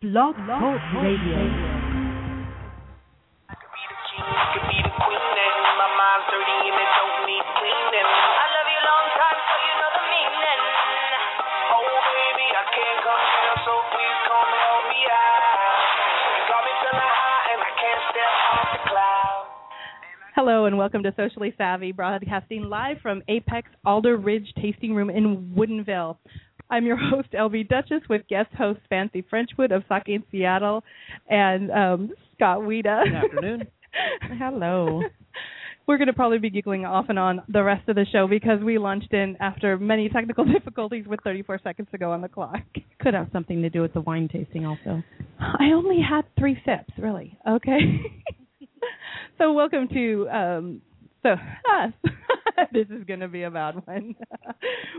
Blog Talk Radio. Hello and welcome to Socially Savvy, broadcasting live from Apex Alder Ridge Tasting Room in Woodinville. I'm your host, LB Dutchess, with guest host Fancy Frenchwood of Sake in Seattle and um, Scott Weeda. Good afternoon. Hello. We're going to probably be giggling off and on the rest of the show because we launched in after many technical difficulties with 34 seconds to go on the clock. Could have something to do with the wine tasting also. I only had three sips, really. Okay. so welcome to um so us. this is going to be a bad one.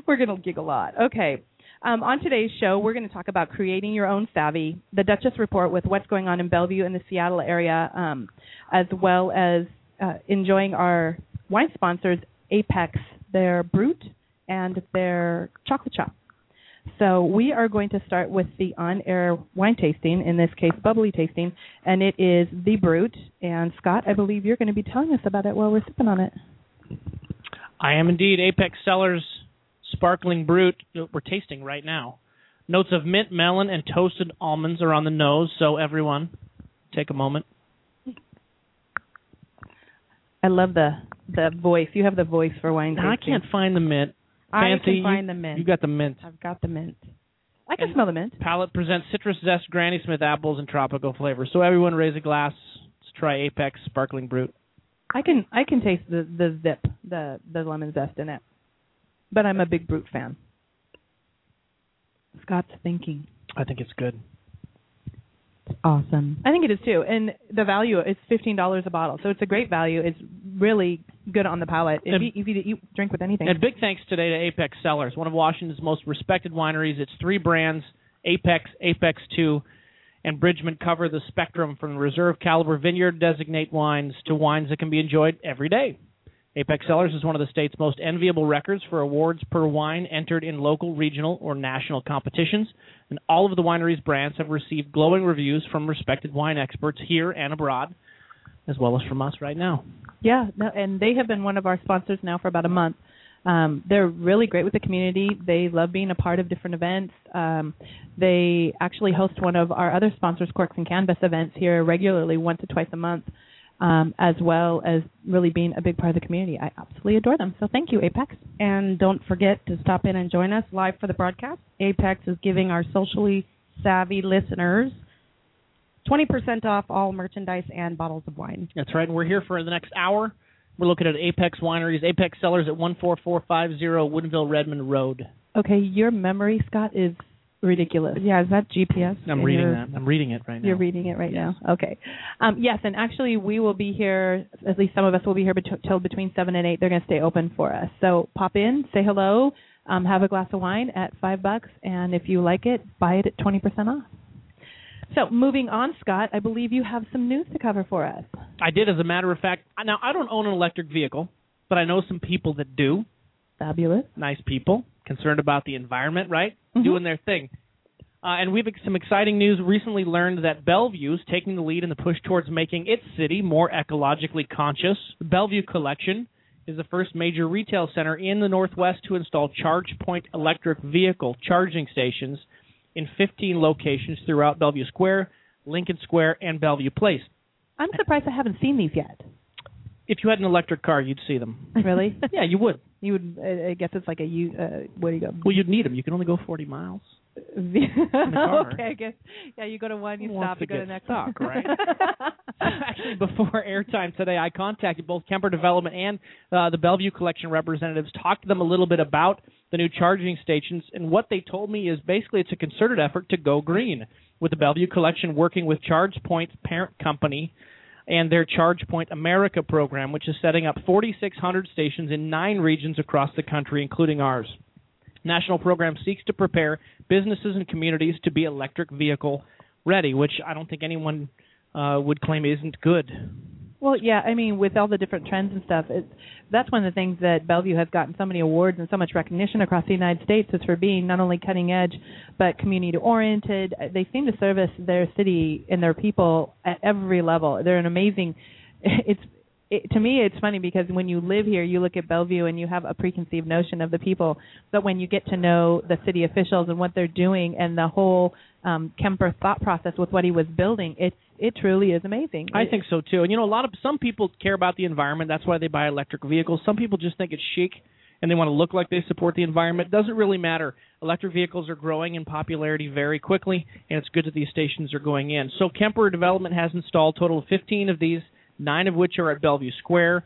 we're going to giggle a lot. Okay. Um, on today's show, we're going to talk about creating your own savvy, the Duchess Report with what's going on in Bellevue and the Seattle area, um, as well as uh, enjoying our wine sponsors, Apex, their Brut and their Chocolate Shop. So we are going to start with the on-air wine tasting, in this case, bubbly tasting, and it is the Brut. And Scott, I believe you're going to be telling us about it while we're sipping on it. I am indeed Apex Cellars Sparkling Brut. We're tasting right now. Notes of mint, melon, and toasted almonds are on the nose, so everyone, take a moment. I love the the voice. You have the voice for wine tasting. I can't find the mint. I Fancy, can find the mint. You got the mint. I've got the mint. I can and- smell the mint. Palette presents citrus zest, Granny Smith apples, and tropical flavors. So everyone, raise a glass. Let's try Apex Sparkling Brut. I can I can taste the the zip, the the lemon zest in it. But I'm a big Brut fan. Scott's thinking. I think it's good. Awesome. I think it is too, and the value is fifteen dollars a bottle, so it's a great value. It's really good on the palate. It's And- easy to eat, drink with anything. And big thanks today to Apex Cellars, one of Washington's most respected wineries. Its three brands, Apex, Apex 2, and Bridgman, cover the spectrum from reserve caliber vineyard designate wines to wines that can be enjoyed every day. Apex Cellars is one of the state's most enviable records for awards per wine entered in local, regional, or national competitions, and all of the winery's brands have received glowing reviews from respected wine experts here and abroad, as well as from us right now. Yeah, no, and they have been one of our sponsors now for about a month. Um, they're really great with the community. They love being a part of different events. Um, they actually host one of our other sponsors, Corks and Canvas events here regularly, once or twice a month, um, as well as really being a big part of the community. I absolutely adore them. So thank you, Apex. And don't forget to stop in and join us live for the broadcast. Apex is giving our socially savvy listeners 20% off all merchandise and bottles of wine. That's right. And we're here for the next hour. We're looking at Apex Wineries, Apex Cellars at 14450 Woodinville Redmond Road. Okay, your memory, Scott, is ridiculous. Yeah, is that GPS? I'm reading your- that. I'm reading it right now. You're reading it right now. Okay. Um, yes, and actually, we will be here. At least some of us will be here bet- till between seven and eight. They're going to stay open for us. So pop in, say hello, um, have a glass of wine at five bucks, and if you like it, buy it at twenty percent off. So moving on, Scott, I believe you have some news to cover for us. I did, as a matter of fact. Now, I don't own an electric vehicle, but I know some people that do. Fabulous. Nice people, concerned about the environment, right? Mhm. Doing their thing. Uh, and we've some exciting news. Recently learned that Bellevue's taking the lead in the push towards making its city more ecologically conscious. The Bellevue Collection is the first major retail center in the Northwest to install ChargePoint electric vehicle charging stations in 15 locations throughout Bellevue Square, Lincoln Square, and Bellevue Place. I'm surprised I haven't seen these yet. If you had an electric car, you'd see them. Really? Yeah, you would. You would. I guess it's like a you. Uh, what do you go? Well, you'd need them. You can only go 40 miles. okay, I guess. Yeah, you go to one, you Who stop, you go to the next. stuck, one. right? Actually, before airtime today, I contacted both Kemper Development and uh, the Bellevue Collection representatives, talked to them a little bit about the new charging stations, and what they told me is basically it's a concerted effort to go green, with the Bellevue Collection working with ChargePoint's parent company and their ChargePoint America program, which is setting up 4,600 stations in nine regions across the country, including ours. National program seeks to prepare businesses and communities to be electric vehicle ready, which I don't think anyone uh, would claim isn't good. Well, yeah, I mean, with all the different trends and stuff, it's that's one of the things that Bellevue has gotten so many awards and so much recognition across the United States is for being not only cutting edge but community oriented. They seem to service their city and their people at every level. They're an amazing. It's it, to me, it's funny because when you live here, you look at Bellevue and you have a preconceived notion of the people. But when you get to know the city officials and what they're doing and the whole um, Kemper thought process with what he was building, it's it truly is amazing. I It- think so too. And you know, a lot of some people care about the environment. That's why they buy electric vehicles. Some people just think it's chic and they want to look like they support the environment. Doesn't really matter. Electric vehicles are growing in popularity very quickly, and it's good that these stations are going in. So Kemper Development has installed a total of 15 of these, nine of which are at Bellevue Square.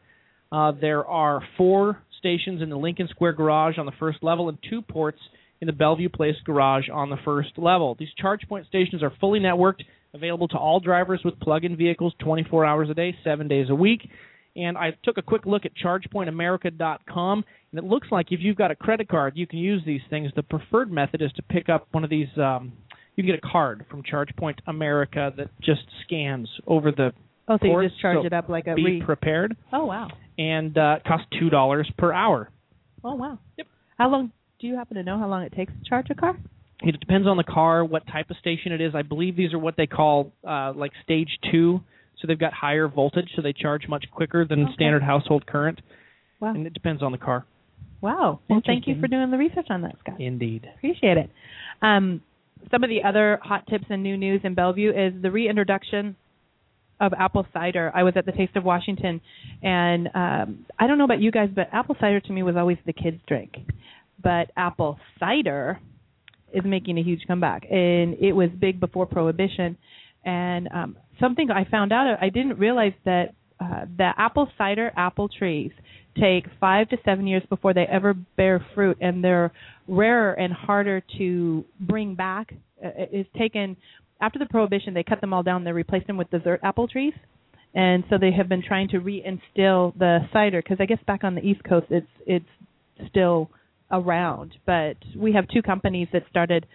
Uh, there are four stations in the Lincoln Square garage on the first level and two ports in the Bellevue Place garage on the first level. These ChargePoint stations are fully networked, available to all drivers with plug-in vehicles 24 hours a day, 7 days a week. And I took a quick look at chargepointamerica.com, and it looks like if you've got a credit card, you can use these things. The preferred method is to pick up one of these. Um, you can get a card from ChargePoint America that just scans over the oh, so you just charge so it up like a be re- prepared, Oh wow. and uh, it costs two dollars per hour. Oh wow. Yep. How long? Do you happen to know how long it takes to charge a car? It depends on the car, what type of station it is. I believe these are what they call uh, like stage two, so they've got higher voltage, so they charge much quicker than Okay. standard household current, Wow. and it depends on the car. Wow. Well, thank you for doing the research on that, Scott. Indeed. Appreciate it. Um, some of the other hot tips and new news in Bellevue is the reintroduction of apple cider. I was at the Taste of Washington, and um, I don't know about you guys, but apple cider to me was always the kids' drink. But apple cider is making a huge comeback, and it was big before Prohibition. And um, something I found out, I didn't realize that uh, the apple cider apple trees take five to seven years before they ever bear fruit, and they're rarer and harder to bring back. Uh, It's taken after the prohibition; they cut them all down. They replaced them with dessert apple trees, and so they have been trying to reinstill the cider because I guess back on the East Coast it's it's still around. But we have two companies that started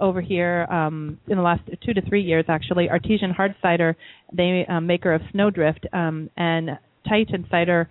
over here um, in the last two to three years, actually. Artesian Hard Cider, they um, maker of Snowdrift, um, and Tieton Cider.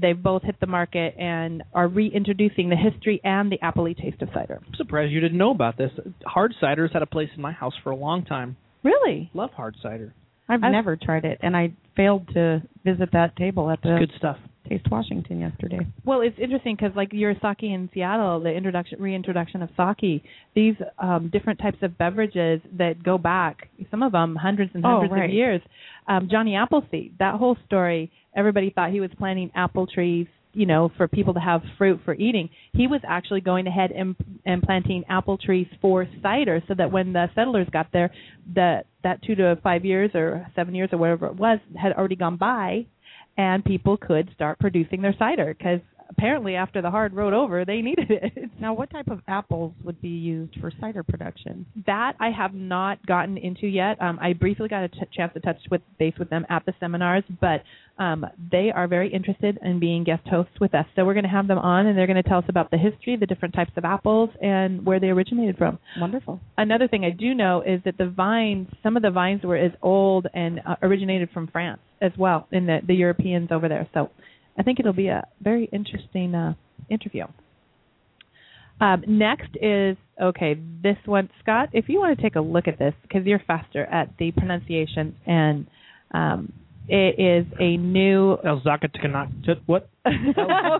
They've both hit the market and are reintroducing the history and the appley taste of cider. I'm surprised you didn't know about this. Hard cider's had a place in my house for a long time. Really? Love hard cider. I've I've- never tried it, and I failed to visit that table at the It's good stuff. Taste Washington yesterday. Well, it's interesting because like your sake in Seattle, the introduction, reintroduction of sake, these um, different types of beverages that go back, some of them hundreds and Oh, hundreds right. of years. Um, Johnny Appleseed, that whole story, everybody thought he was planting apple trees, you know, for people to have fruit for eating. He was actually going ahead and, and planting apple trees for cider, so that when the settlers got there, that that two to five years or seven years or whatever it was had already gone by and people could start producing their cider because apparently after the hard road over they needed it Now, what type of apples would be used for cider production? that i have not gotten into yet um, i briefly got a t- chance to touch with base with them at the seminars but um, they are very interested in being guest hosts with us so we're going to have them on and they're going to tell us about the history the different types of apples and where they originated from Wonderful. another thing I do know is that the vines, some of the vines were as old and uh, originated from France as well, in the the Europeans over there. So I think it'll be a very interesting uh, interview. Um, next is okay. This one, Scott, if you want to take a look at this because you're faster at the pronunciation, and um, it is a new El Zacatecano. What? El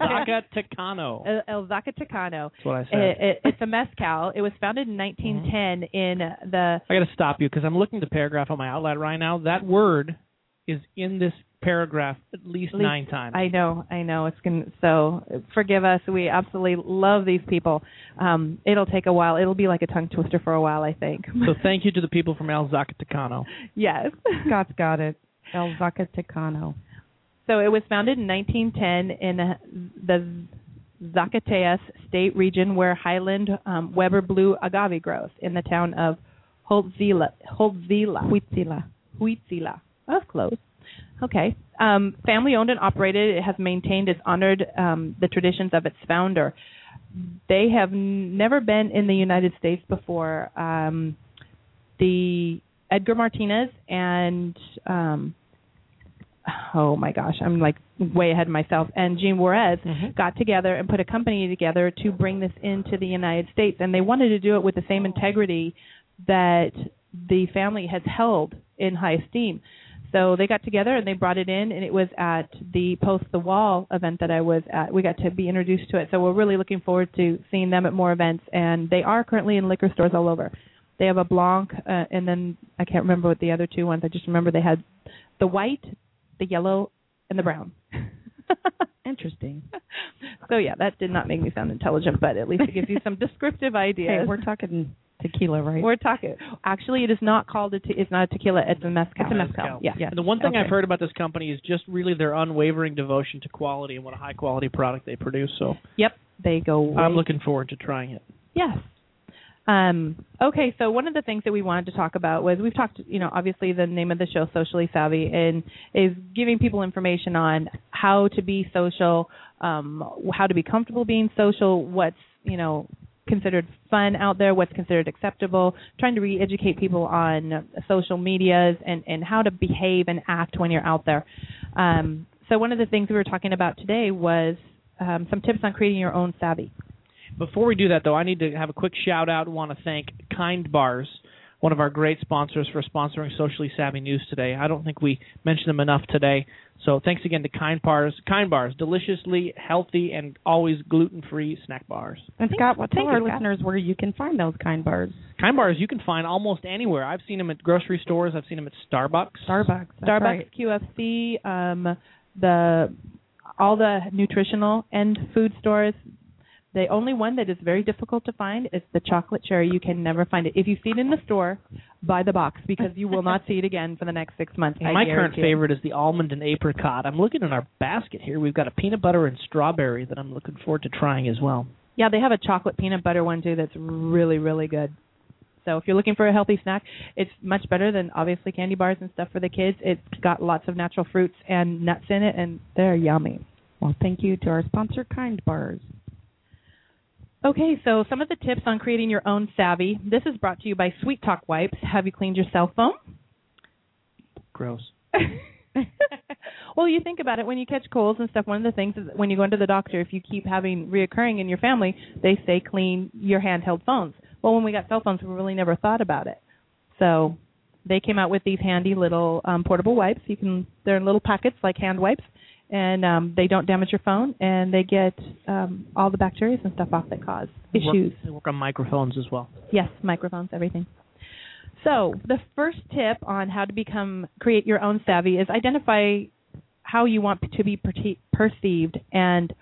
Zacatecano. El, Zacatecano. That's what I said. It, it, it's a mezcal. It was founded in 1910 in the I got to stop you because I'm looking at the paragraph on my outlet right now. That word is in this paragraph at least, At least- nine times. I know, I know. It's going to so forgive us. We absolutely love these people. Um, it'll take a while. It'll be like a tongue twister for a while, I think. so thank you to the people from El Zacatecano. yes. Scott's got it. El Zacatecano. So it was founded in 1910 in uh, the Zacatecas state region where Highland um, Weber blue agave grows in the town of Holtzila. Holtzila. Huitzila. Huitzila. That's close. Okay. Um, family owned and operated. It has maintained its honored um, the traditions of its founder. They have n- never been in the United States before. Um, the Edgar Martinez and um, oh my gosh, I'm like way ahead of myself. And Jean Juarez Mhm. got together and put a company together to bring this into the United States, and they wanted to do it with the same integrity that the family has held in high esteem. So they got together and they brought it in, and it was at the Post the Wall event that I was at. We got to be introduced to it, so we're really looking forward to seeing them at more events. And they are currently in liquor stores all over. They have a Blanc, uh, and then I can't remember what the other two ones. I just remember they had the white, the yellow, and the brown. Interesting. so yeah, that did not make me sound intelligent, but at least it gives you some descriptive ideas. Hey, we're talking tequila, right? We're talking. Actually, it is not called a. Te- it's not a tequila. It's a mezcal. It's a mezcal. Yeah. Yeah. And the one thing Okay. I've heard about this company is just really their unwavering devotion to quality and what a high quality product they produce. So Yep. They go. Way, I'm looking forward to trying it. Yes. Um, okay, so one of the things that we wanted to talk about was we've talked, you know, obviously the name of the show, Socially Savvy, and is giving people information on how to be social, um, how to be comfortable being social, what's, you know, considered fun out there, what's considered acceptable, trying to re-educate people on social medias and, and how to behave and act when you're out there. Um, so one of the things we were talking about today was um, some tips on creating your own savvy. Before we do that, though, I need to have a quick shout out. and want to thank Kind Bars, one of our great sponsors, for sponsoring Socially Savvy News today. I don't think we mentioned them enough today. So thanks again to Kind Bars. Kind Bars, deliciously healthy and always gluten-free snack bars. and Scott, well, tell our you, Scott. listeners where you can find those kind bars. Kind Bars you can find almost anywhere. I've seen them at grocery stores. I've seen them at Starbucks. Starbucks. Starbucks, right. QFC, um, the all the nutritional and food stores. The only one that is very difficult to find is the chocolate cherry. You can never find it. If you see it in the store, buy the box because you will not see it again for the next six months. And I my current guarantee favorite is the almond and apricot. I'm looking in our basket here. We've got a peanut butter and strawberry that I'm looking forward to trying as well. Yeah, they have a chocolate peanut butter one too that's really really good. So if you're looking for a healthy snack, it's much better than obviously candy bars and stuff for the kids. It's got lots of natural fruits and nuts in it, and they're yummy. Well, thank you to our sponsor, Kind Bars. Okay, so some of the tips on creating your own savvy. This is brought to you by Sweet Talk Wipes. Have you cleaned your cell phone? Gross. well, you think about it when you catch colds and stuff. One of the things is when you go into the doctor, if you keep having reoccurring in your family, they say clean your handheld phones. Well, when we got cell phones, we really never thought about it. So they came out with these handy little um, portable wipes. You can they're in little packets like hand wipes, and um, they don't damage your phone, and they get um, all the bacteria and stuff off that cause issues. Work, they work on microphones as well. Yes, microphones, everything. So the first tip on how to become create your own savvy is identify how you want to be perce- perceived and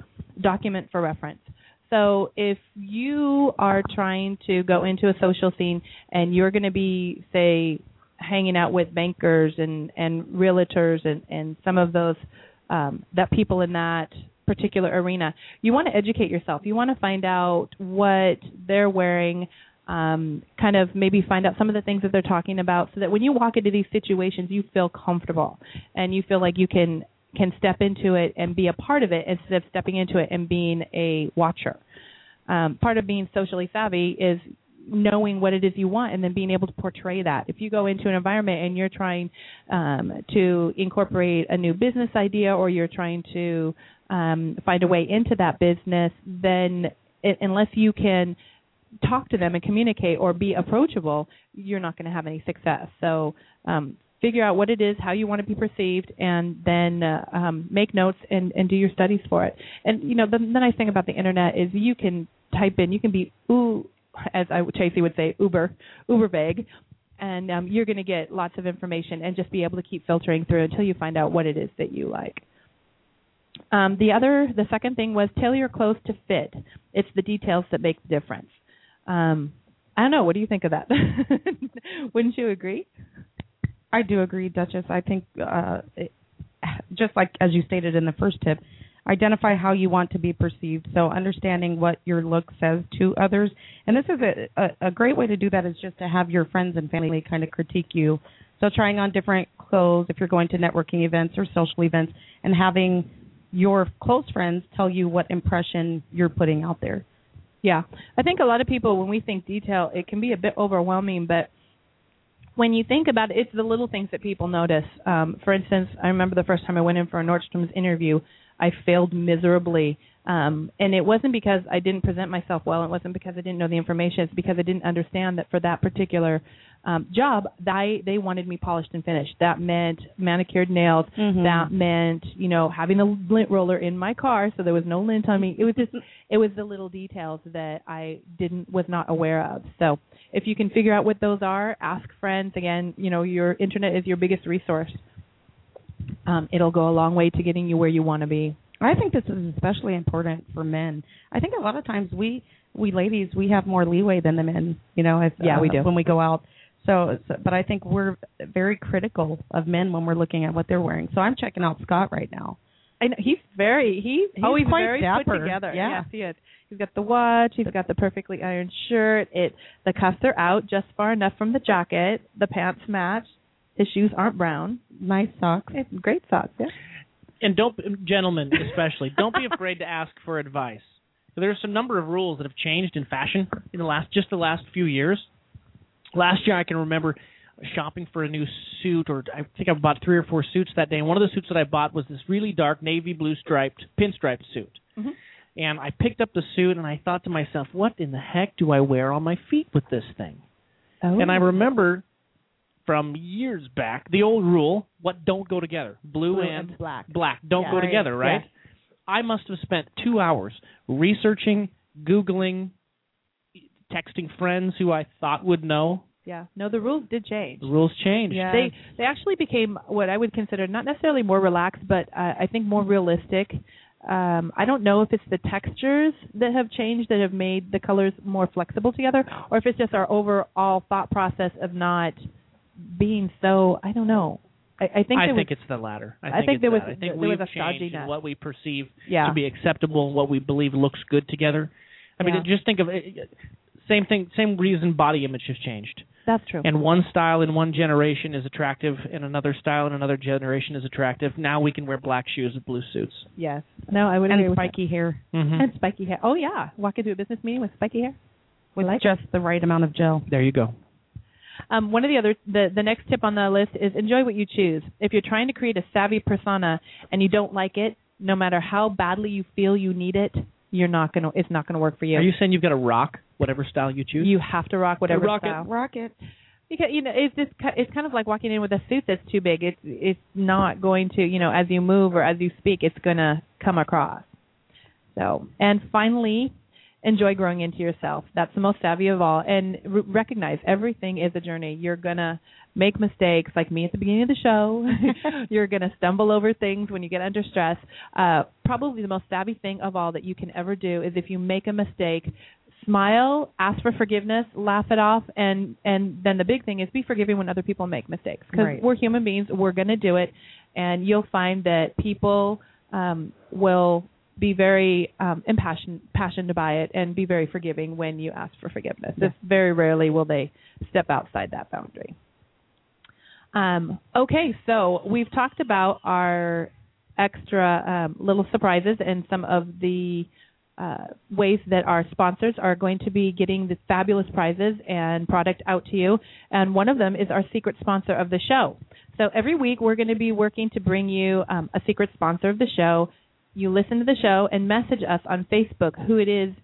document for reference. So if you are trying to go into a social scene and you're going to be, say, hanging out with bankers and and realtors and and some of those um, that people in that particular arena, you want to educate yourself. You want to find out what they're wearing, um, kind of maybe find out some of the things that they're talking about, so that when you walk into these situations, you feel comfortable and you feel like you can can step into it and be a part of it instead of stepping into it and being a watcher. Um, part of being socially savvy is knowing what it is you want and then being able to portray that. If you go into an environment and you're trying um, to incorporate a new business idea or you're trying to um, find a way into that business, then it, unless you can talk to them and communicate or be approachable, you're not going to have any success. So um, figure out what it is, how you want to be perceived, and then uh, um, make notes and, and do your studies for it. And you know, the, the nice thing about the internet is you can type in, you can be ooh, as I Tracy would say, uber uber vague, and um, you're going to get lots of information and just be able to keep filtering through until you find out what it is that you like. Um, the other, the second thing was tailor your clothes to fit. It's the details that make the difference. Um, I don't know. What do you think of that? Wouldn't you agree? I do agree, Duchess. I think uh, it, just like as you stated in the first tip, identify how you want to be perceived. So understanding what your look says to others, and this is a, a, a great way to do that is just to have your friends and family kind of critique you. So trying on different clothes if you're going to networking events or social events, and having your close friends tell you what impression you're putting out there. Yeah, I think a lot of people, when we think detail, it can be a bit overwhelming. But when you think about it, it's the little things that people notice. Um, for instance, I remember the first time I went in for a Nordstrom's interview, I failed miserably. Um, and it wasn't because I didn't present myself well. It wasn't because I didn't know the information. It's because I didn't understand that for that particular um, job, they they wanted me polished and finished. That meant manicured nails. Mhm. That meant you know having a lint roller in my car, so there was no lint on me. It was just it was the little details that I didn't was not aware of. So if you can figure out what those are, ask friends. Again, you know your internet is your biggest resource. Um, it'll go a long way to getting you where you want to be. I think this is especially important for men. I think a lot of times we we ladies we have more leeway than the men. You know, if, Yeah, we uh, do. when we go out. So, so, but I think we're very critical of men when we're looking at what they're wearing. So I'm checking out Scott right now. I know he's very he, he's, oh He's quite very dapper, put together. yeah. Yes, he is. He's got the watch. He's got the perfectly ironed shirt. It the cuffs are out just far enough from the jacket. The pants match. His shoes aren't brown. Nice socks. It's great socks. Yeah. and don't gentlemen especially don't be afraid to ask for advice there's a number of rules that have changed in fashion in the last just the last few years last year i can remember shopping for a new suit or i think i bought three or four suits that day and one of the suits that i bought was this really dark navy blue striped pinstriped suit Mhm. and i picked up the suit and i thought to myself what in the heck do i wear on my feet with this thing Oh. and I remember from years back the old rule: what don't go together, blue, Blue and, and black. black don't Yeah. go Right. together, right? Yeah. I must have spent two hours researching, googling, texting friends who I thought would know. Yeah. No, the rules did change. The rules changed. Yeah. They they actually became what I would consider not necessarily more relaxed, but uh, I think more realistic. Um, I don't know if it's the textures that have changed that have made the colors more flexible together, or if it's just our overall thought process of not being so. I don't know. I, I think I think was, it's the latter. I I think, think there was- that. I think there we've was a changed in what we perceive yeah to be acceptable and what we believe looks good together. I mean, Yeah. just think of it. Same thing, same reason body image has changed. that's true. and one style in one generation is attractive and another style in another generation is attractive now we can wear black shoes with blue suits yes. No, I would agree And with that. spiky hair mm-hmm. and spiky hair. Oh yeah, walk into a business meeting with spiky hair. with like just the right amount of gel. there you go Um, one of the other, the, the next tip on the list is enjoy what you choose. If you're trying to create a savvy persona and you don't like it, no matter how badly you feel you need it, you're not gonna. It's not gonna work for you. are you saying you've got to rock whatever style you choose You have to rock whatever rock it. style. Rocket. Because you know, it's just ki- it's kind of like walking in with a suit that's too big. It's it's not going to, you know, as you move or as you speak, it's gonna come across. So, and finally, enjoy growing into yourself. That's the most savvy of all. And r- recognize everything is a journey. You're gonna make mistakes, like me at the beginning of the show. You're gonna stumble over things when you get under stress. Uh, probably the most savvy thing of all that you can ever do is if you make a mistake, smile, ask for forgiveness, laugh it off, and and then the big thing is be forgiving when other people make mistakes because Right. we're human beings. We're going to do it, and you'll find that people um, will be very um, impassioned passionate by it and be very forgiving when you ask for forgiveness. Yeah. It's very rarely will they step outside that boundary. Um, okay, so we've talked about our extra um, little surprises and some of the uh, ways that our sponsors are going to be getting the fabulous prizes and product out to you. And one of them is our secret sponsor of the show. So every week we're going to be working to bring you um, a secret sponsor of the show. You listen to the show and message us on Facebook who it is,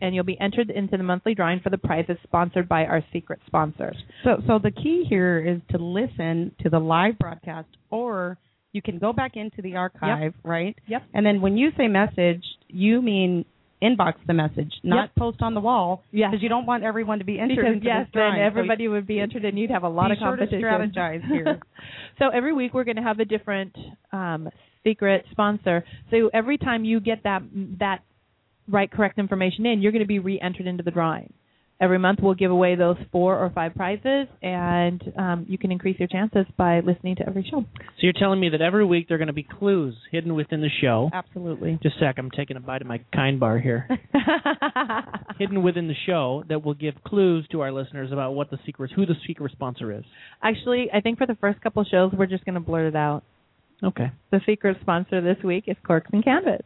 and you'll be entered into the monthly drawing for the prizes sponsored by our secret sponsors. So, so the key here is to listen to the live broadcast, or you can go back into the archive, right? Yep. And then when you say message, you mean inbox the message, not post on the wall, Yes. because you don't want everyone to be entered Because into yes, this drawing. then So everybody would be entered, and you'd have a lot be of sure to competition. strategize here. so every week we're going to have a different um, secret sponsor. So every time you get that that right correct information in, you're going to be re-entered into the drawing. Every month we'll give away those four or five prizes, and um, you can increase your chances by listening to every show. so you're telling me that every week there are going to be clues hidden within the show Absolutely. just a sec i'm taking a bite of my kind bar here hidden within the show that will give clues to our listeners about what the secret who the secret sponsor is Actually, I think for the first couple shows we're just going to blurt it out. Okay The secret sponsor this week is Corks and Canvas.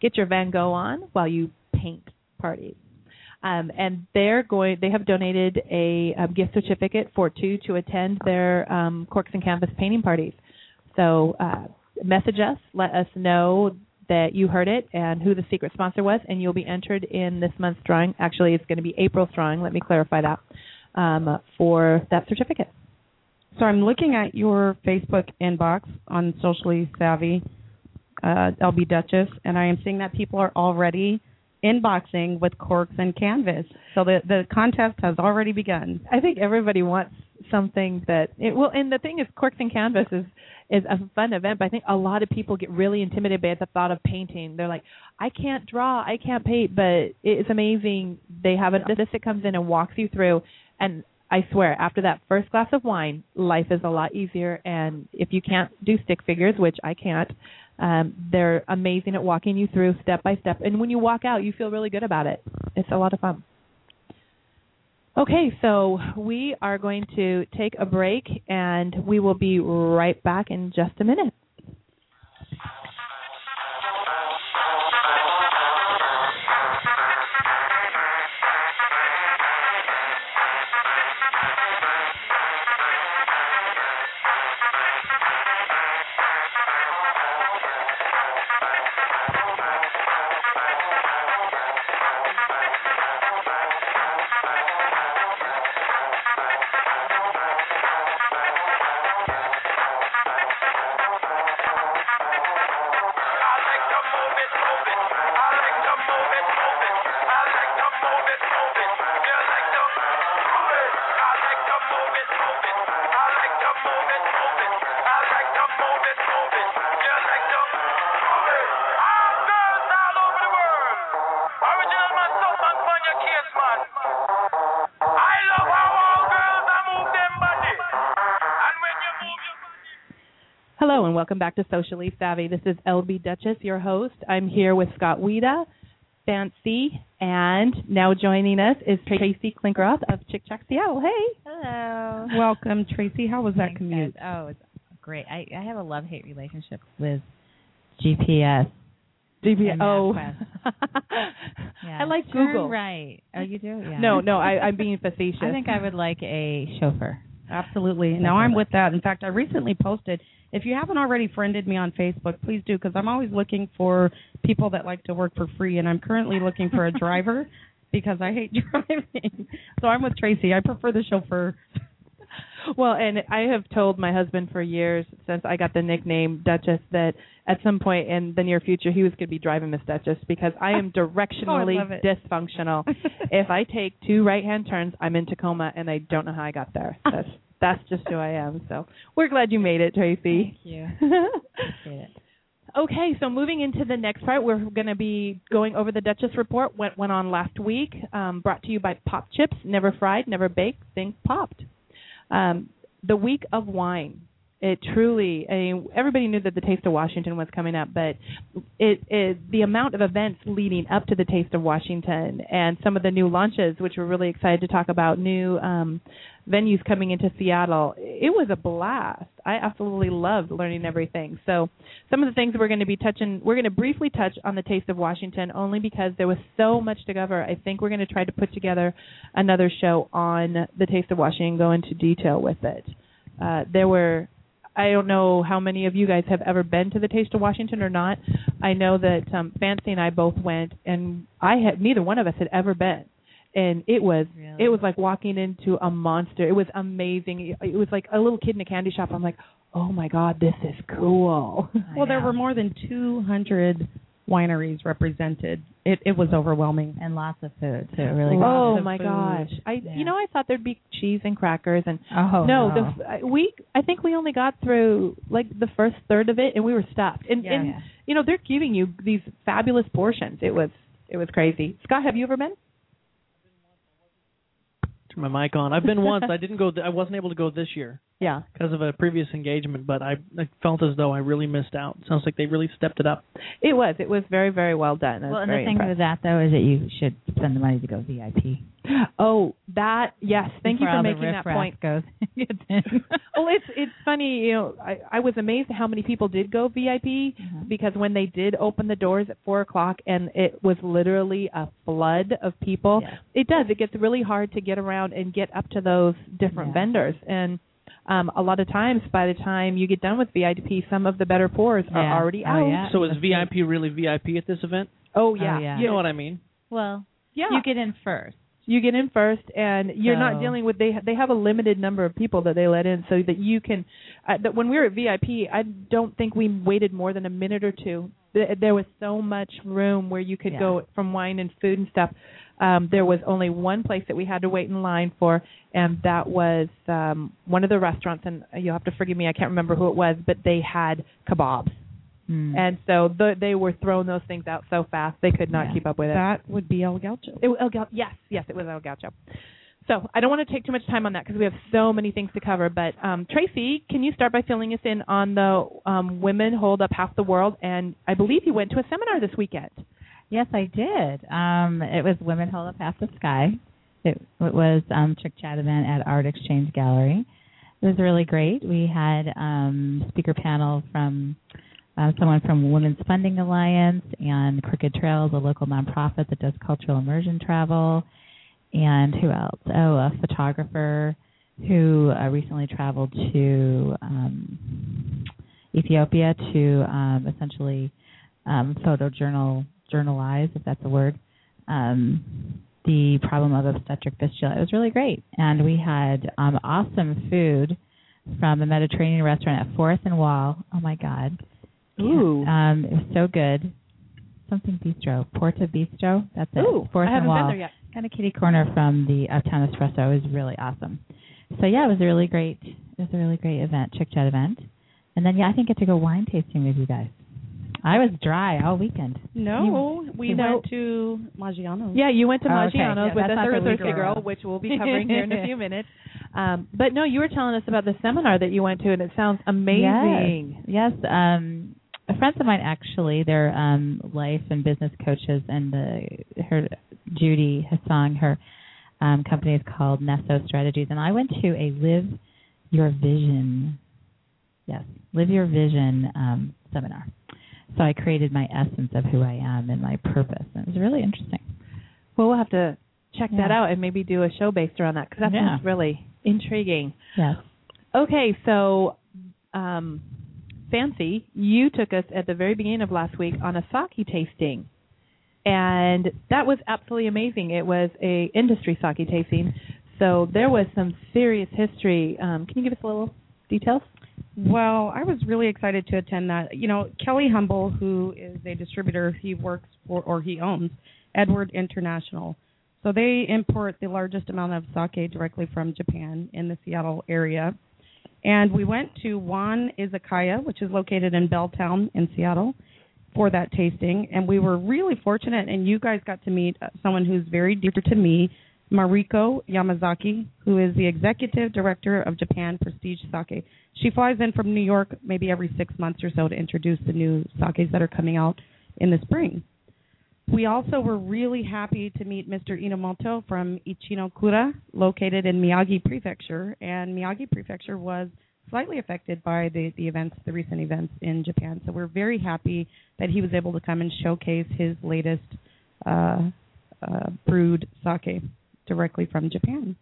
Get your Van Gogh on while you paint parties. Um, and they're going. They have donated a, um gift certificate for two to attend their um, Corks and Canvas painting parties. So uh, message us, let us know that you heard it and who the secret sponsor was, and you'll be entered in this month's drawing. Actually, it's going to be April's drawing. Let me clarify that um, for that certificate. So I'm looking at your Facebook inbox on Socially Savvy, uh, LB Dutchess, and I am seeing that people are already inboxing with corks and canvas. So the the contest has already begun. I think everybody wants something that it, well, and the thing is, Corks and Canvas is is a fun event, but I think a lot of people get really intimidated by the thought of painting. They're like, I can't draw, I can't paint, but it's amazing. They have an artist that comes in and walks you through, and I swear, after that first glass of wine, life is a lot easier. And if you can't do stick figures, which I can't, um, they're amazing at walking you through step by step. And when you walk out, you feel really good about it. It's a lot of fun. Okay, so we are going to take a break and we will be right back in just a minute. Welcome back to Socially Savvy. This is LB Dutchess, your host. I'm here with Scott Weeda, Fancy, and now joining us is Tracy Klinkroth of Chick Chat Seattle. Hey. Hello. Welcome, Tracy. How was that Thanks, commute? guys. Oh, it's great. I, I have a love hate relationship with GPS. DB. And Oh. MapQuest. Yeah. I like Turn Google. Right. Oh, you do? Yeah. No, no, I, I'm being facetious. I think I would like a chauffeur. Absolutely. Now I'm with that. In fact, I recently posted. If you haven't already friended me on Facebook, please do because I'm always looking for people that like to work for free, and I'm currently looking for a driver because I hate driving. So I'm with Tracy. I prefer the chauffeur. Well, and I have told my husband for years since I got the nickname Duchess that at some point in the near future he was going to be driving Miss Duchess because I am directionally Oh, it. dysfunctional. if I take two right-hand turns, I'm in Tacoma and I don't know how I got there. That's that's just who I am. So we're glad you made it, Tracy. Thank you. Appreciate it. Okay, so moving into the next part, we're going to be going over the Duchess report. What went on last week? Um, brought to you by Pop Chips, never fried, never baked, think popped. Um, the week of wine. It truly. I mean, everybody knew that the Taste of Washington was coming up, but it, it the amount of events leading up to the Taste of Washington and some of the new launches, which we're really excited to talk about, new um, venues coming into Seattle. It was a blast. I absolutely loved learning everything. So, some of the things we're going to be touching, we're going to briefly touch on the Taste of Washington only because there was so much to cover. I think we're going to try to put together another show on the Taste of Washington, go into detail with it. Uh, there were I don't know how many of you guys have ever been to the Taste of Washington or not. I know that um, Fancy and I both went, and I had neither one of us had ever been, and it was Really? it was like walking into a monster. It was amazing. It, it was like a little kid in a candy shop. I'm like, oh my god, this is cool. Well, there were more than 200 wineries represented. It it was overwhelming. and lots of food. too. really. oh of my food. gosh! I Yeah. you know I thought there'd be cheese and crackers and Oh no, no. the we I think we only got through like the first third of it and we were stuffed. And Yeah. and Yeah. you know they're giving you these fabulous portions. It was it was crazy. Scott, have you ever been? Turn my mic on. I've been once. I didn't go. Th- I wasn't able to go this year Yeah. because of a previous engagement, but I, I felt as though I really missed out. Sounds like they really stepped it up. It was. It was very very well done. I was Well, and very the thing impressed. with that though is that you should spend the money to go VIP. Oh, that yes. Thank you for making that point. Goes well, it's it's funny, you know. I I was amazed at how many people did go VIP Mhm. because when they did open the doors at four o'clock and it was literally a flood of people. Yeah. It does. It gets really hard to get around and get up to those different Yeah. vendors and. Um, a lot of times, by the time you get done with VIP, some of the better pours are Yeah. already Oh, out. yeah. So is VIP really VIP at this event? Oh yeah, yeah. You know what I mean? Well, yeah. you get in first. You get in first and you're not dealing with they they have a limited number of people that they let in so that you can uh, that when we were at VIP I don't think we waited more than a minute or two. Th- there was so much room where you could Yeah. go from wine and food and stuff. Um there was only one place that we had to wait in line for and that was um one of the restaurants and you'll have to forgive me I can't remember who it was but they had kebabs Mm. and so the, they were throwing those things out so fast they could not Yeah. keep up with it That would be El Gaucho. it El Gaucho. Yes, yes, it was El Gaucho. So I don't want to take too much time on that because we have so many things to cover. But um, Tracy, can you start by filling us in on the um, Women Hold Up Half the World? And I believe you went to a seminar this weekend. Yes, I did. Um, it was Women Hold Up Half the Sky. It, it was um, Chick Chat event at Art Exchange Gallery. It was really great. We had um, speaker panel from uh, someone from Women's Funding Alliance and Crooked Trails, a local nonprofit that does cultural immersion travel. And who else? Oh, a photographer who uh, recently traveled to um, Ethiopia to um, essentially um, photojournal journalize, if that's a word, um, the problem of obstetric fistula. It was really great, and we had um, awesome food from a Mediterranean restaurant at Forest and Wall. Oh my God! Ooh. um, it was so good. Something Bistro, Porta Bistro. That's it. Ooh, Forest I haven't and Wall. been there yet. Kind of kitty corner from the Uptown Espresso. It was really awesome. So yeah, it was a really great. It was a really great event, Chick Chat event. And then yeah, I didn't get to go wine tasting with you guys. I was dry all weekend. No, we you went know- to Maggiano's. Yeah, you went to Oh, okay. Yeah, with that's us not or the Thirsty week Girl, girl. which we'll be covering here in a few minutes. Um, but no, you were telling us about the seminar that you went to, and it sounds amazing. Yes. yes um, friends of mine actually, they're um, life and business coaches, and the her Judy Hassan, her um, company is called Nesso Strategies, and I went to a Live Your Vision, yes, Live Your Vision um, seminar. So I created my essence of who I am and my purpose, and it was really interesting. Well, we'll have to check that out and maybe do a show based around that because that Yeah. sounds really intriguing. Yes. Okay, so um, Fancy, you took us at the very beginning of last week on a sake tasting, and that was absolutely amazing. It was a industry sake tasting, so there was some serious history. Um, can you give us a little details? Well, I was really excited to attend that. You know, Kelly Humble, who is a distributor, he works for or he owns Edward International. So they import the largest amount of sake directly from Japan in the Seattle area. And we went to Wann Izakaya, which is located in Belltown in Seattle, for that tasting. And we were really fortunate, and you guys got to meet uh, someone who's very dear to me, Mariko Yamazaki, who is the executive director of Japan Prestige Sake. She flies in from New York maybe every six months or so to introduce the new sakes that are coming out in the spring. We also were really happy to meet Mr. Inomoto from Ichinokura, located in Miyagi Prefecture, and Miyagi Prefecture was slightly affected by the, the events, the recent events in Japan. So we're very happy that he was able to come and showcase his latest uh, uh, brewed sake directly from Japan.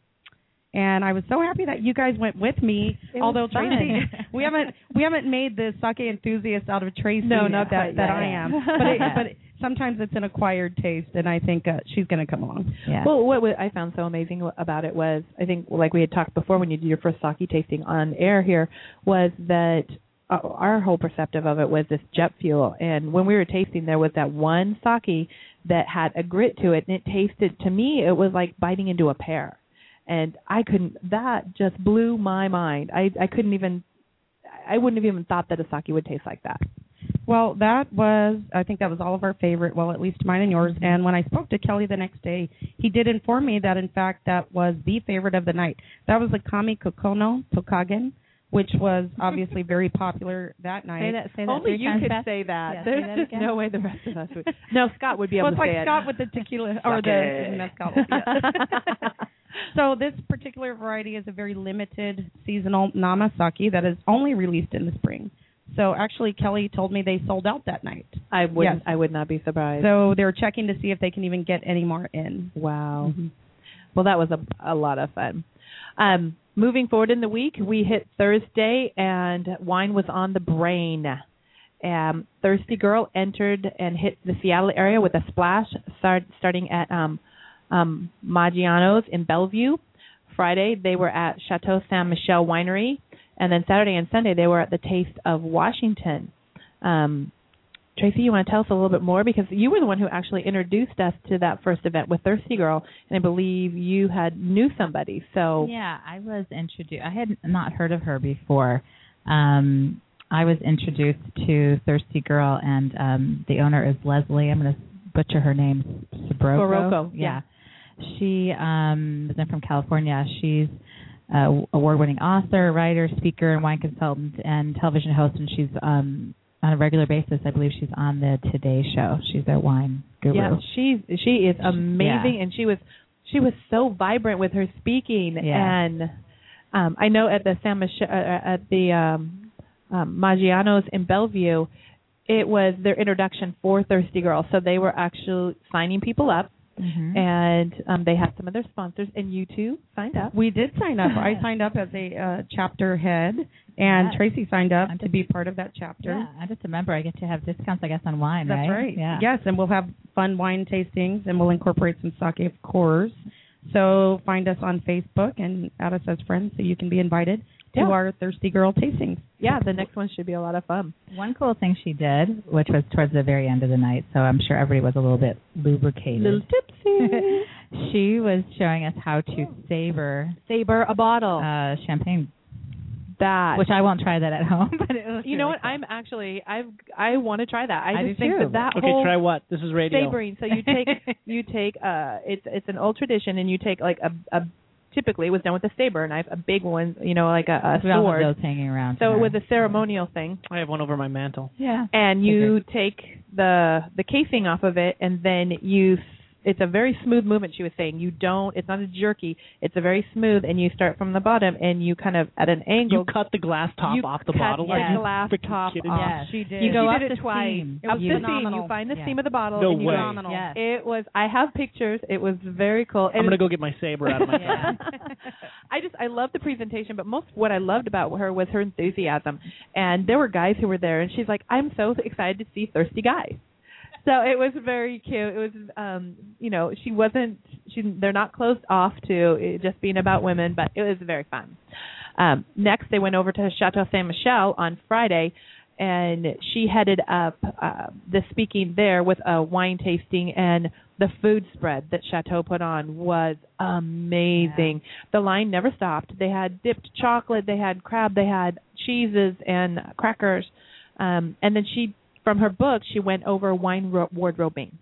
And I was so happy that you guys went with me. It although. Tracy, we haven't we haven't made the sake enthusiast out of Tracy. No, not that that yet. I am. But it, but sometimes it's an acquired taste, and I think uh, she's going to come along. Yeah. Well, what wa- I found so amazing about it was, I think, like we had talked before when you did your first sake tasting on air here, was that uh, our whole perceptive of it was this jet fuel. And when we were tasting, there was that one sake that had a grit to it, and it tasted to me, it was like biting into a pear. And I couldn't. That just blew my mind. I I couldn't even. I wouldn't have even thought that a sake would taste like that. Well, that was I think that was all of our favorite. Well, at least mine and yours. Mm-hmm. And when I spoke to Kelly the next day, he did inform me that in fact that was the favorite of the night. That was the Kamikokoro Tokagen. Which was obviously very popular that night. Say that. Say that Only you could fast. say that. Yeah, say There's that just again. no way the rest of us would. No, Scott would be well, able it's to like say Scott it. with the tequila or Suck the mezcal. Yeah. so this particular variety is a very limited seasonal namasake that is only released in the spring. So actually, Kelly told me they sold out that night. I would. Yes. not I would not be surprised. So they're checking to see if they can even get any more in. wow. Mm-hmm. Well, that was a a lot of fun. Um, moving forward in the week, we hit Thursday, and wine was on the brain. Um, Thirsty Girl entered and hit the Seattle area with a splash, start, starting at um, um, Maggiano's in Bellevue. Friday, they were at Chateau Saint Michelle Winery, and then Saturday and Sunday, they were at the Taste of Washington. Um, Tracy, you want to tell us a little bit more because you were the one who actually introduced us to that first event with Thirsty Girl, and I believe you had knew somebody. So Yeah, I was introduced. I had not heard of her before. Um, I was introduced to Thirsty Girl, and um, the owner is Leslie. I'm going to butcher her name. Sabroko. Barocco, Yeah. She um, is from California. She's uh, award-winning author, writer, speaker, and wine consultant, and television host. And she's um, on a regular basis. I believe she's on the Today Show. She's their wine guru. yeah, she's she is amazing, and she was she was so vibrant with her speaking, Yeah. and um, I know at the San Mich- uh, at the um, um, Maggiano's in Bellevue, it was their introduction for Thirsty Girl, so they were actually signing people up, Mhm. and um, they have some of their sponsors, and you too signed up. We did sign up. I signed up as a uh, chapter head, and Yeah. Tracy signed up I'm to just- be part of that chapter. Yeah, I'm just a member. I get to have discounts, I guess, on wine, That's right? right. Yeah. Yes, and we'll have fun wine tastings, and we'll incorporate some sake, of course. So find us on Facebook and add us as friends, so you can be invited to Yeah. our Thirsty Girl tastings. Yeah, the next one should be a lot of fun. One cool thing she did, which was towards the very end of the night, so I'm sure everybody was a little bit lubricated. Little tipsy. she was showing us how to savor savor a bottle. uh, champagne, that which I won't try that at home. But it was you know really what? cool. I'm actually I've I want to try that. I, I just do think too. that that Okay, whole try what? This is radio. savoring. So you take you take uh it's it's an old tradition, and you take like a a typically it was done with a saber knife, a big one, you know, like a, a we all have those hanging around. So it was a ceremonial thing, I have one over my mantle. yeah. and you take the the casing off of it, and then you. S- It's a very smooth movement. She was saying you don't. It's not a jerky. It's a very smooth, and you start from the bottom, and you kind of at an angle. You cut the glass top you off the cut bottle. the Are you glass freaking top kidding off. Yes. She did. You go She up did it the twice. seam. It was Up You- the seam. You find the Yeah. seam of the bottle. No and you way. Phenomenal. Yes. It was. I have pictures. It was very cool. I'm gonna go get my saber out of my Yeah. I just I love the presentation, but most what I loved about her was her enthusiasm. And there were guys who were there, and she's like, "I'm so excited to see thirsty guys." So it was very cute. It was, um, you know, she wasn't. She they're not closed off to it just being about women, but it was very fun. Um, next, they went over to Chateau Saint Michelle on Friday, and she headed up uh, the speaking there with a wine tasting and the food spread that Chateau put on was amazing. The line never stopped. They had dipped chocolate, they had crab, they had cheeses and crackers. Um, and then she, from her book, she went over wine ro- wardrobing.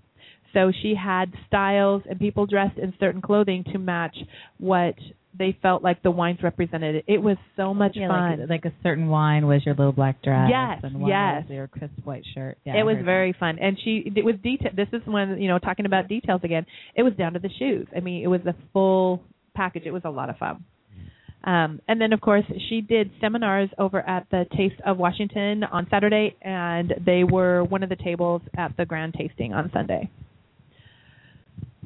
So she had styles and people dressed in certain clothing to match what they felt like the wines represented. It was so much Yeah, fun. like, like a certain wine was your little black dress. Yes, and one yes. was your crisp white shirt. Yeah, it was very fun, and she it was detail. This is when you know talking about details again. It was down to the shoes. I mean, it was a full package. It was a lot of fun. Um, and then, of course, she did seminars over at the Taste of Washington on Saturday, and they were one of the tables at the grand tasting on Sunday.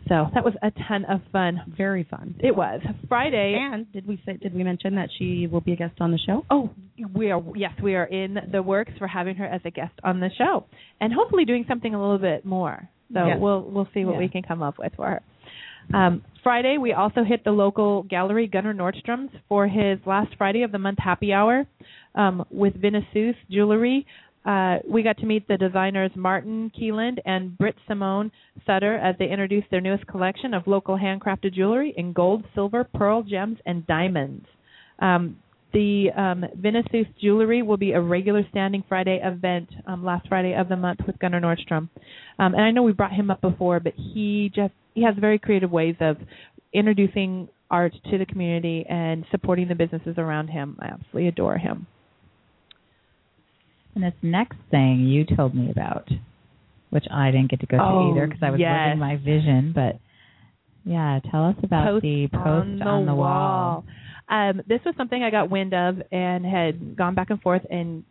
So that was a ton of fun. Very fun. It was Friday. And did we say did we mention that she will be a guest on the show? Oh, we are yes, we are in the works for having her as a guest on the show, and hopefully doing something a little bit more. So Yes. we'll we'll see what Yeah. we can come up with for her. Um, Friday, we also hit the local gallery Gunnar Nordstrom's for his last Friday of the month happy hour um, with Vinicius Jewelry. Uh, we got to meet the designers Martin Keeland and Britt Simone Sutter as they introduced their newest collection of local handcrafted jewelry in gold, silver, pearl, gems, and diamonds. Um, the um, Vinicius Jewelry will be a regular standing Friday event um, last Friday of the month with Gunnar Nordstrom. Um, and I know we brought him up before, but he just he has very creative ways of introducing art to the community and supporting the businesses around him. I absolutely adore him. And this next thing you told me about, which I didn't get to go to Oh, either because I was yes. living my vision, but yeah, tell us about Post the post on the, wall. Um, this was something I got wind of and had gone back and forth and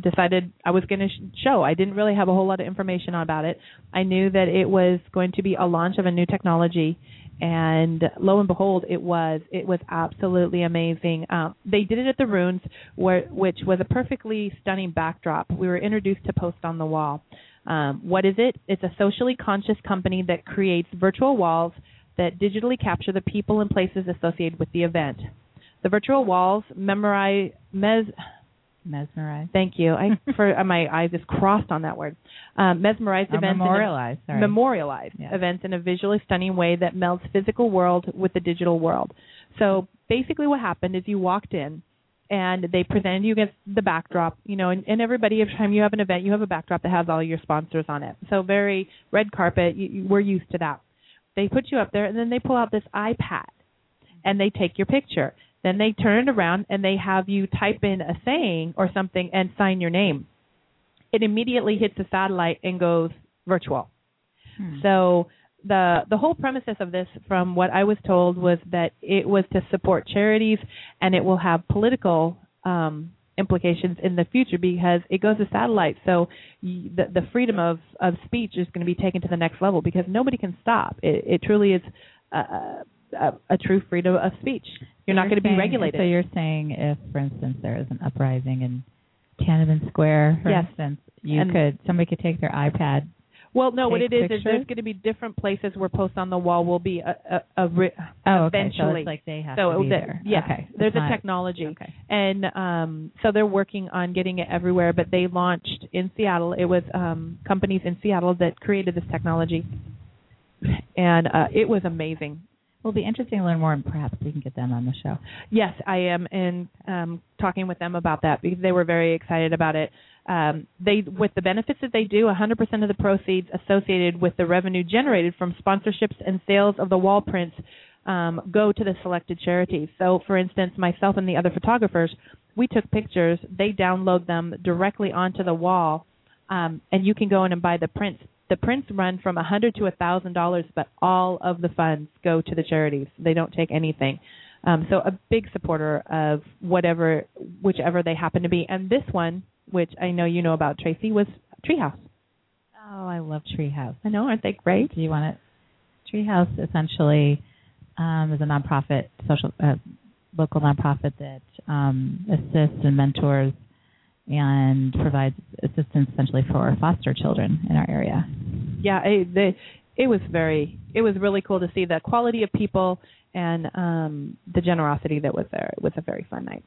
decided I was going to sh- show. I didn't really have a whole lot of information about it. I knew that it was going to be a launch of a new technology, and lo and behold, it was. It was absolutely amazing. Um, they did it at the Ruins, where which was a perfectly stunning backdrop. We were introduced to Post on the Wall. Um, what is it? It's a socially conscious company that creates virtual walls that digitally capture the people and places associated with the event. The virtual walls memorize mes Mesmerized. thank you. I for uh, my eyes just crossed on that word. Um, mesmerized Or events and- memorialized. Sorry. memorialize Yeah. events in a visually stunning way that melds physical world with the digital world. So basically, what happened is you walked in, and they presented you against the backdrop. You know, and, and everybody, every time you have an event, you have a backdrop that has all your sponsors on it. So very red carpet. You, you, we're used to that. They put you up there, and then they pull out this iPad, and they take your picture. Then they turn it around and they have you type in a saying or something and sign your name. It immediately hits the satellite and goes virtual. Hmm. So the the whole premises of this, from what I was told, was that it was to support charities and it will have political um, implications in the future because it goes to satellite. So y- the the freedom of of speech is going to be taken to the next level because nobody can stop. It, it truly is. A, a, a true freedom of speech. You're not going to be regulated. So you're saying if, for instance, there is an uprising in Tiananmen Square, for Yes. instance, you And- could somebody could take their iPad. well, no, what it is is there's going to be different places where posts on the wall will be a, a, a Oh, okay. Eventually. like they have so to be that- there. yes, okay. there's a technology. Okay. and um so they're working on getting it everywhere but they launched in Seattle it was um companies in Seattle that created this technology and uh it was amazing it'll be interesting to learn more, and perhaps we can get them on the show. yes I am and um talking with them about that because they were very excited about it um they with the benefits that they do 100% of the proceeds associated with the revenue generated from sponsorships and sales of the wall prints um, go to the selected charities. So, for instance, myself and the other photographers, we took pictures. They download them directly onto the wall, um, and you can go in and buy the prints. The prints run from a hundred to a thousand dollars, but all of the funds go to the charities. They don't take anything. Um, so, a big supporter of whatever, whichever they happen to be. And this one, which I know you know about, Tracy, was Treehouse. Oh, I love Treehouse. I know, aren't they great? Do you want it? Treehouse essentially um, is a nonprofit, social, uh, local nonprofit that um, assists and mentors and provides assistance essentially for foster children in our area. Yeah, it, it was very, it was really cool to see the quality of people and um, the generosity that was there. It was a very fun night.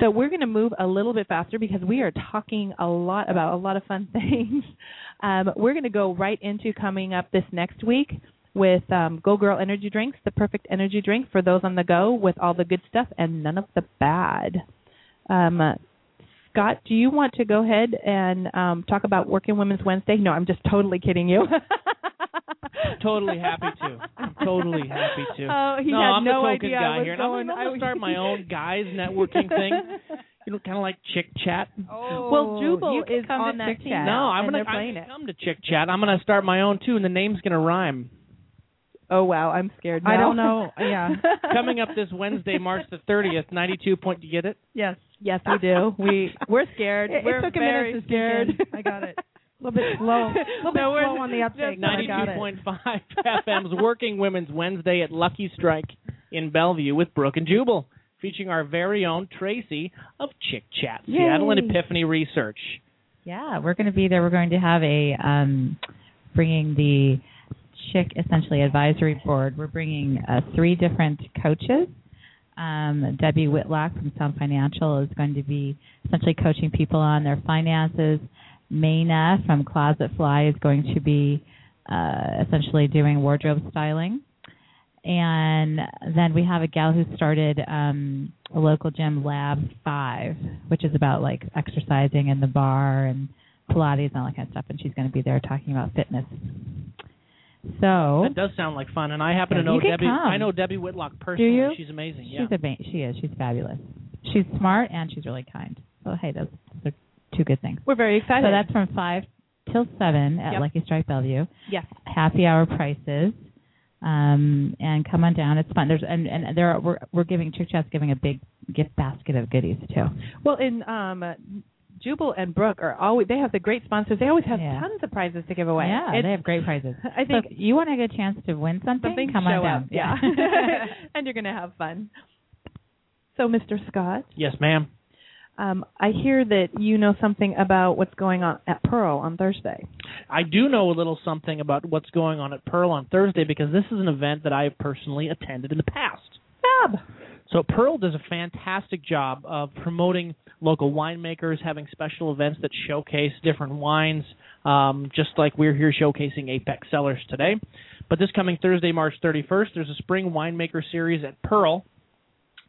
So we're going to move a little bit faster because we are talking a lot about a lot of fun things. Um, we're going to go right into coming up this next week with um, Go Girl Energy Drinks, the perfect energy drink for those on the go with all the good stuff and none of the bad. Um, Scott, do you want to go ahead and um, talk about Working Women's Wednesday? No, I'm just totally kidding you. totally happy to. I'm totally happy to. Oh, he no, had I'm no the token idea I guy here. and I'm going- gonna- I'm gonna start my own guys networking thing. You know, kind of like Chick Chat. well, Jubal you can is come to on that Chick team. Chat. No, I'm gonna, they're I'm playing gonna it. come to Chick Chat. I'm gonna start my own too, and the name's gonna rhyme. Oh wow, I'm scared. I don't know. Yeah. Coming up this Wednesday, March the 30th, 92 point. Do you get it? Yes. Yes, we do. We we're scared. It, we're it took a very minute to scared. scared. I got it. A little bit slow. A little bit No, slow on the uptake. but I got it. 92.5 FM's Working Women's Wednesday at Lucky Strike in Bellevue with Brooke and Jubal, featuring our very own Tracy of Chick Chat, Seattle and Epiphany Research. Yeah, we're going to be there. We're going to have a um, bringing the Chick essentially advisory board. We're bringing uh, three different coaches. Um, Debbie Whitlock from Sound Financial is going to be essentially coaching people on their finances. Maina from Closet Fly is going to be uh, essentially doing wardrobe styling. And then we have a gal who started um, a local gym, Lab Five, which is about like exercising in the bar and Pilates and all that kind of stuff. And she's going to be there talking about fitness. So That does sound like fun, and I happen Yeah, to know Debbie. come. I know Debbie Whitlock personally. Do you? She's amazing. she's yeah. a ba- she is she's fabulous. She's smart and she's really kind. So hey, those are two good things. We're very excited. So that's from five till seven at Yep. Lucky Strike Bellevue. yes. Happy hour prices. Um, and come on down. It's fun. There's and, and there are, we're we're giving Chick Chat's giving a big gift basket of goodies too. Well, in um, uh, Jubal and Brooke are always they have the great sponsors. They always have Yeah. tons of prizes to give away. Yeah, It's- they have great prizes. I So think if you want to get a chance to win something, something come show on down. up. Yeah, and you're gonna have fun. So, Mr. Scott, Yes, ma'am. um, I hear that you know something about what's going on at Pearl on Thursday. I do know a little something about what's going on at Pearl on Thursday because this is an event that I have personally attended in the past. Fab. So Pearl does a fantastic job of promoting local winemakers, having special events that showcase different wines, um, just like we're here showcasing Apex Cellars today. But this coming Thursday, March 31st, there's a spring winemaker series at Pearl.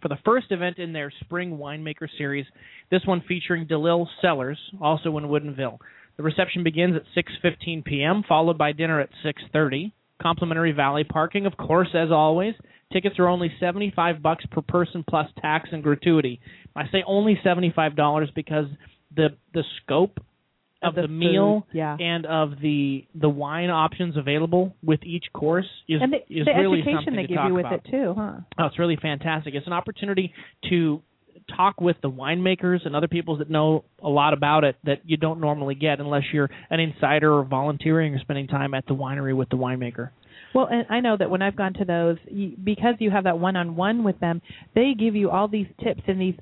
For the first event in their spring winemaker series, this one featuring DeLille Cellars, also in Woodinville. The reception begins at 6:15 p.m., followed by dinner at 6:30. Complimentary valet parking, of course, as always. Tickets are only 75 bucks per person plus tax and gratuity. I say only $75 because the the scope of, Of the the, meal food, yeah. and of the the wine options available with each course is and the, is the really education something they to give talk you with about. it too, huh? Oh, it's really fantastic. It's an opportunity to talk with the winemakers and other people that know a lot about it that you don't normally get unless you're an insider or volunteering or spending time at the winery with the winemaker. Well, and I know that when I've gone to those, because you have that one-on-one with them, they give you all these tips and these.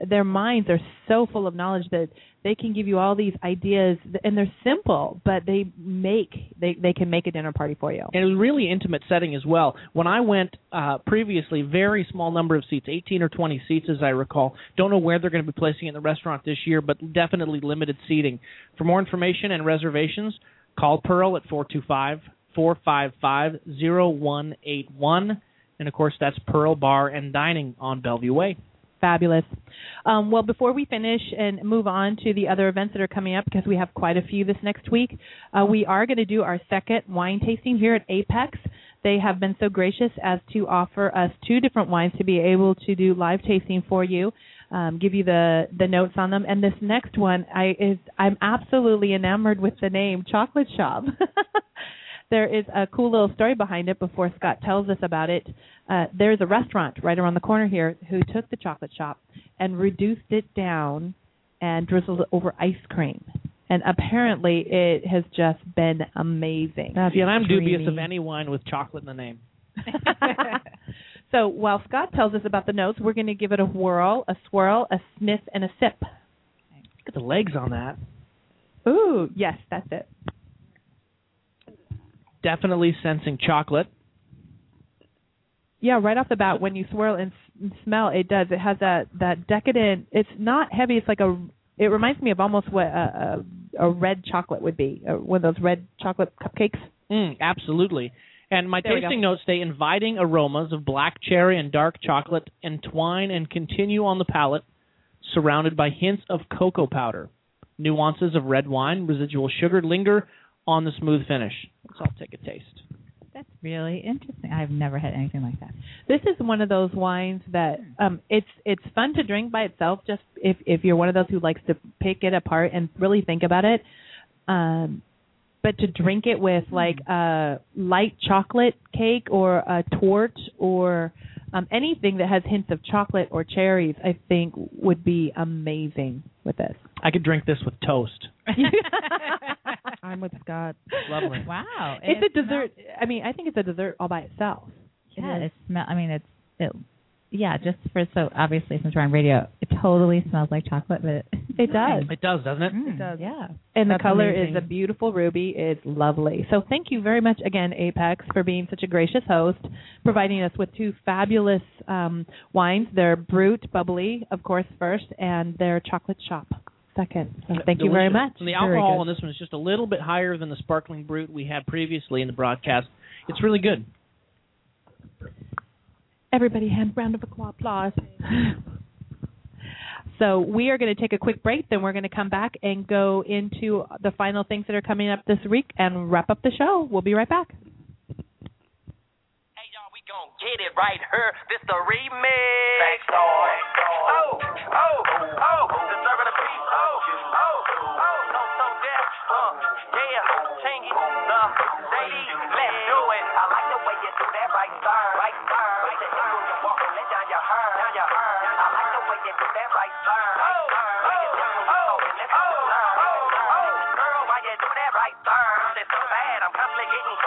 Their minds are so full of knowledge that they can give you all these ideas, and they're simple, but they make they they can make a dinner party for you. And a really intimate setting as well. When I went uh, previously, very small number of seats, 18 or 20 seats as I recall. Don't know where they're going to be placing it in the restaurant this year, but definitely limited seating. For more information and reservations, call Pearl at 425 455 0181. And of course, that's Pearl Bar and Dining on Bellevue Way. Fabulous. Um, well, before we finish and move on to the other events that are coming up, because we have quite a few this next week, uh, we are going to do our second wine tasting here at Apex. They have been so gracious as to offer us two different wines to be able to do live tasting for you. Um, give you the the notes on them, and this next one, I is I'm absolutely enamored with the name Chocolate Shop. there is a cool little story behind it before Scott tells us about it. Uh, there's a restaurant right around the corner here who took the chocolate shop and reduced it down and drizzled it over ice cream. And apparently it has just been amazing. See, and I'm dubious of any wine with chocolate in the name. so while Scott tells us about the notes, we're going to give it a whirl, a swirl, a sniff, and a sip. Look at the legs on that. Ooh, yes, that's it. Definitely sensing chocolate. Yeah, right off the bat, when you swirl and, s- smell, it does. It has that that decadent. It's not heavy. It's like a. It reminds me of almost what a, a, a red chocolate would be. Uh, one of those red chocolate cupcakes. Mm, absolutely. And my There tasting notes say inviting aromas of black cherry and dark chocolate entwine and continue on the palate, surrounded by hints of cocoa powder. Nuances of red wine, residual sugar linger on the smooth finish. Let's all take a taste. That's really interesting. I've never had anything like that. This is one of those wines that um it's it's fun to drink by itself just if if you're one of those who likes to pick it apart and really think about it. Um but to drink it with like a light chocolate cake or a torte or um anything that has hints of chocolate or cherries, I think would be amazing with this. I could drink this with toast. I'm with Scott. Lovely. Wow, It's It a dessert. I mean, I think it's a dessert all by itself. Yeah, It it smell. I mean, it's it. Yeah, just for so obviously since we're on radio, it totally smells like chocolate, but it, It does. It does, doesn't it? Mm, does. Yeah. And the color amazing. is a beautiful ruby. It's lovely. So thank you very much again, Apex, for being such a gracious host, providing us with two fabulous um, wines. Their Brut Bubbly, of course, first, and their Chocolate Shop second. So thank you very much. And the alcohol on this one is just a little bit higher than the sparkling brut we had previously in the broadcast. It's really good. Everybody, hand round of applause. So we are going to take a quick break. Then we're going to come back and go into the final things that are coming up this week and wrap up the show. We'll be right back. Gon' get it right here. This the remix. Oh, oh, oh, disturbing the peace. Oh, oh, oh, no, so deaf. Uh, yeah, Chingy, the lady, let's do it. I like the way you do that right there, right there. Right there, when you walk and let down your hair, down your hair. I like the way you do that right there, right there. When you dip when you talk and let me learn. Oh, girl, why you do that right there? It's so bad, I'm constantly getting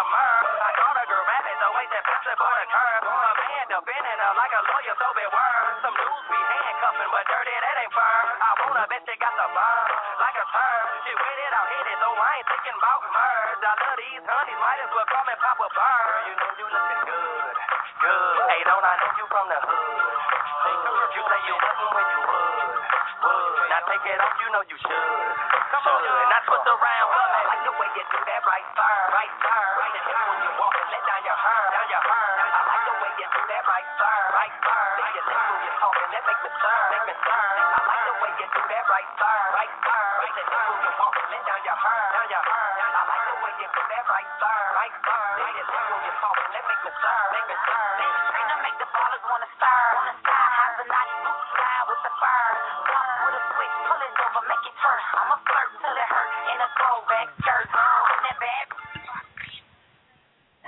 the murk. I caught a girl rapping the way that picture for the curb. A man defending her uh, like a lawyer, so beware. Some dudes be handcuffing, but dirty, that ain't firm. I wanna bet you got the burn, like a turd. She it, I'll hit it, though I ain't thinking about merge. I love these honeys, might as well call me Papa Bird. You know you looking good, good. Hey, don't I know you from the hood? You say you when you would, would. Now take it off, you know you should. On, and twist around, I like the way you do that right right. Right when you down your hair, down your hair. I like the way you do that right right there. Then you that make me stir, make me stir. I like the way you do that right right you down your hair, down your hair. I like the way you do that right right. Then you that make me stir, make me to make the ballers wanna stir.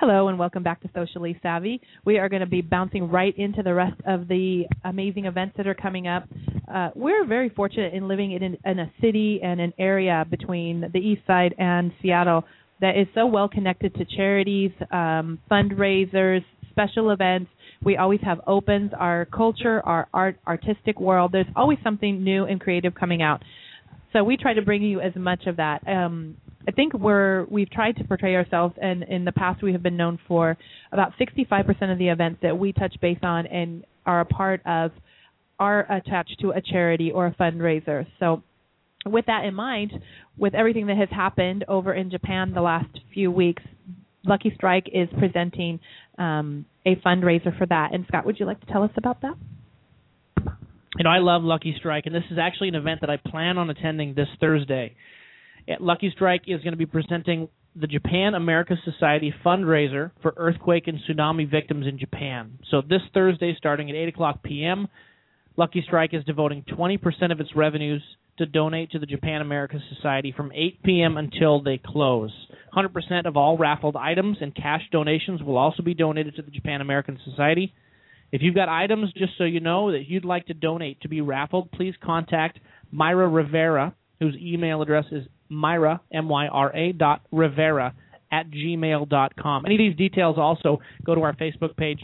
Hello and welcome back to Socially Savvy. We are going to be bouncing right into the rest of the amazing events that are coming up. Uh, we're very fortunate in living in, in a city and an area between the East Side and Seattle that is so well connected to charities, um, fundraisers, special events. We always have opens. Our culture, our art, artistic world. There's always something new and creative coming out. So we try to bring you as much of that. Um, I think we're we've tried to portray ourselves, and in the past we have been known for about 65% of the events that we touch base on and are a part of are attached to a charity or a fundraiser. So, with that in mind, with everything that has happened over in Japan the last few weeks, Lucky Strike is presenting um, a fundraiser for that. And Scott, would you like to tell us about that? You know, I love Lucky Strike, and this is actually an event that I plan on attending this Thursday. Lucky Strike is going to be presenting the Japan America Society fundraiser for earthquake and tsunami victims in Japan. So this Thursday, starting at 8 o'clock p.m., Lucky Strike is devoting 20% of its revenues to donate to the Japan America Society from 8 p.m. until they close. 100% of all raffled items and cash donations will also be donated to the Japan American Society. If you've got items, just so you know, that you'd like to donate to be raffled, please contact Myra Rivera, whose email address is myra, M-Y-R-A dot Rivera at gmail dot com. Any of these details also go to our Facebook page,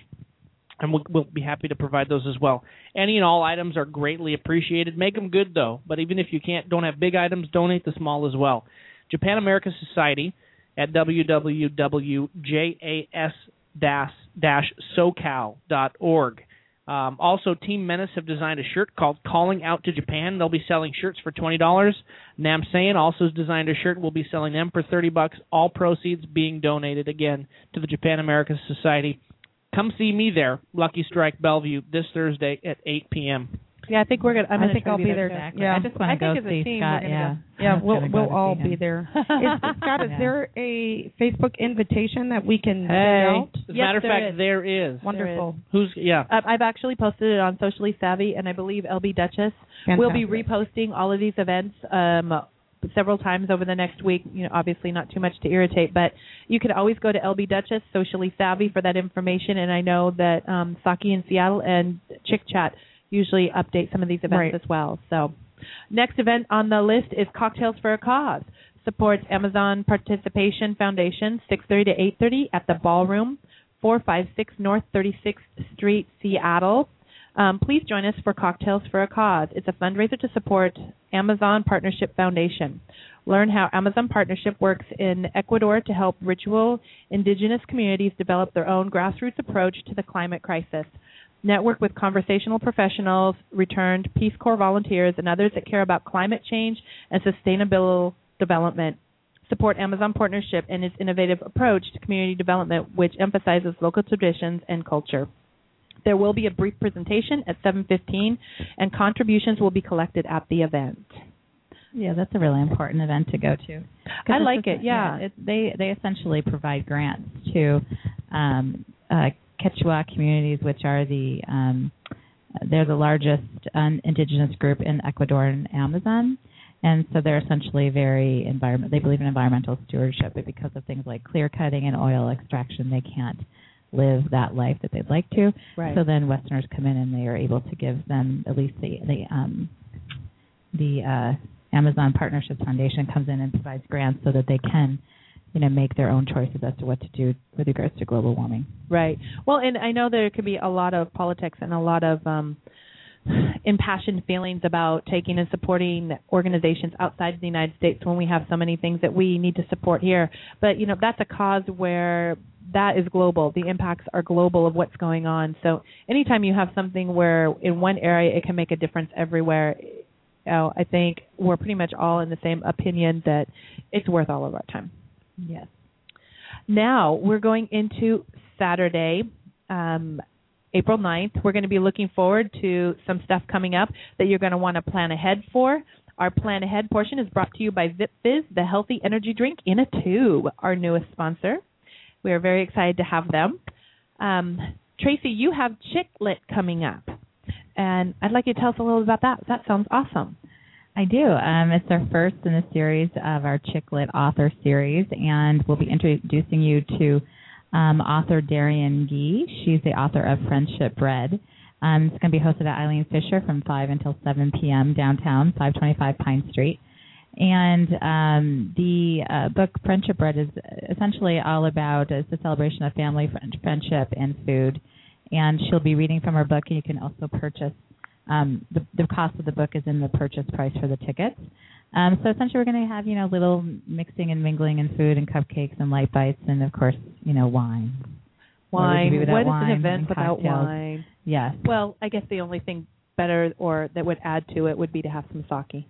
and we'll, we'll be happy to provide those as well. Any and all items are greatly appreciated. Make them good, though. But even if you can't, don't have big items, donate the small as well. Japan America Society at www.jas-socal.org. Um, also, Team Menace have designed a shirt called "Calling Out to Japan." They'll be selling shirts for twenty dollars. Namsayan also has designed a shirt. We'll be selling them for thirty bucks. All proceeds being donated again to the Japan America Society. Come see me there, Lucky Strike Bellevue, this Thursday at eight p.m. Yeah, I think we're gonna. I'm I gonna think I'll be there. there. Exactly. Yeah. I just want to go think as a see team, Scott. we're gonna yeah, go. Yeah, I'm we'll gonna go we'll all be him. there. Is, Scott, is Yeah. there a Facebook invitation that we can Hey. send out? As a Yes, matter of fact, is. there is. Wonderful. Who's yeah? Uh, I've actually posted it on Socially Savvy, and I believe LB Dutchess will be reposting all of these events um, several times over the next week. You know, obviously not too much to irritate, but you can always go to LB Dutchess Socially Savvy for that information. And I know that um, Sake in Seattle and Chick Chat usually update some of these events Right. as well. So, next event on the list is Cocktails for a Cause. Supports Amazon Partnership Foundation, 6:30 to 8:30 at the Ballroom, 456 North 36th Street, Seattle. Um, please join us for Cocktails for a Cause. It's a fundraiser to support Amazon Partnership Foundation. Learn how Amazon Partnership works in Ecuador to help ritual indigenous communities develop their own grassroots approach to the climate crisis. Network with conversational professionals, returned Peace Corps volunteers, and others that care about climate change and sustainable development. Support Amazon Partnership and its innovative approach to community development, which emphasizes local traditions and culture. There will be a brief presentation at 7:15, and contributions will be collected at the event. Yeah, that's a really important event to go to. I like it, yeah. it, they they essentially provide grants to um, uh, Quechua communities, which are the um, they're the largest um, indigenous group in Ecuador and Amazon, and so they're essentially very environment. They believe in environmental stewardship, but because of things like clear cutting and oil extraction, they can't live that life that they'd like to. Right. So then Westerners come in and they are able to give them at least the the um, the uh, Amazon Partnership Foundation comes in and provides grants so that they can, you know, make their own choices as to what to do with regards to global warming. Right. Well, and I know there could be a lot of politics and a lot of um impassioned feelings about taking and supporting organizations outside of the United States when we have so many things that we need to support here. But, you know, that's a cause where that is global. The impacts are global of what's going on. So anytime you have something where in one area it can make a difference everywhere, you know, I think we're pretty much all in the same opinion that it's worth all of our time. Yes. Now we're going into Saturday, um, April 9th. We're going to be looking forward to some stuff coming up that you're going to want to plan ahead for. Our plan ahead portion is brought to you by Zipfizz, the healthy energy drink in a tube, our newest sponsor. We are very excited to have them. Um, Tracy, you have Chick Lit coming up, and I'd like you to tell us a little about that. That sounds awesome. I do. Um, it's our first in a series of our Chick Lit author series, and we'll be introducing you to um, author Darien Gee. She's the author of Friendship Bread. Um, it's going to be hosted at Eileen Fisher from 5 until 7 p.m. downtown, 525 Pine Street. And um, the uh, book Friendship Bread is essentially all about it's a celebration of family, friendship, and food. And she'll be reading from her book, and you can also purchase um, the, the cost of the book is in the purchase price for the tickets. Um, so essentially, we're going to have you know little mixing and mingling and food and cupcakes and light bites and of course you know wine. What would you Wine. do without What is an event without cocktails? wine? Yes. Well, I guess the only thing better or that would add to it would be to have some sake.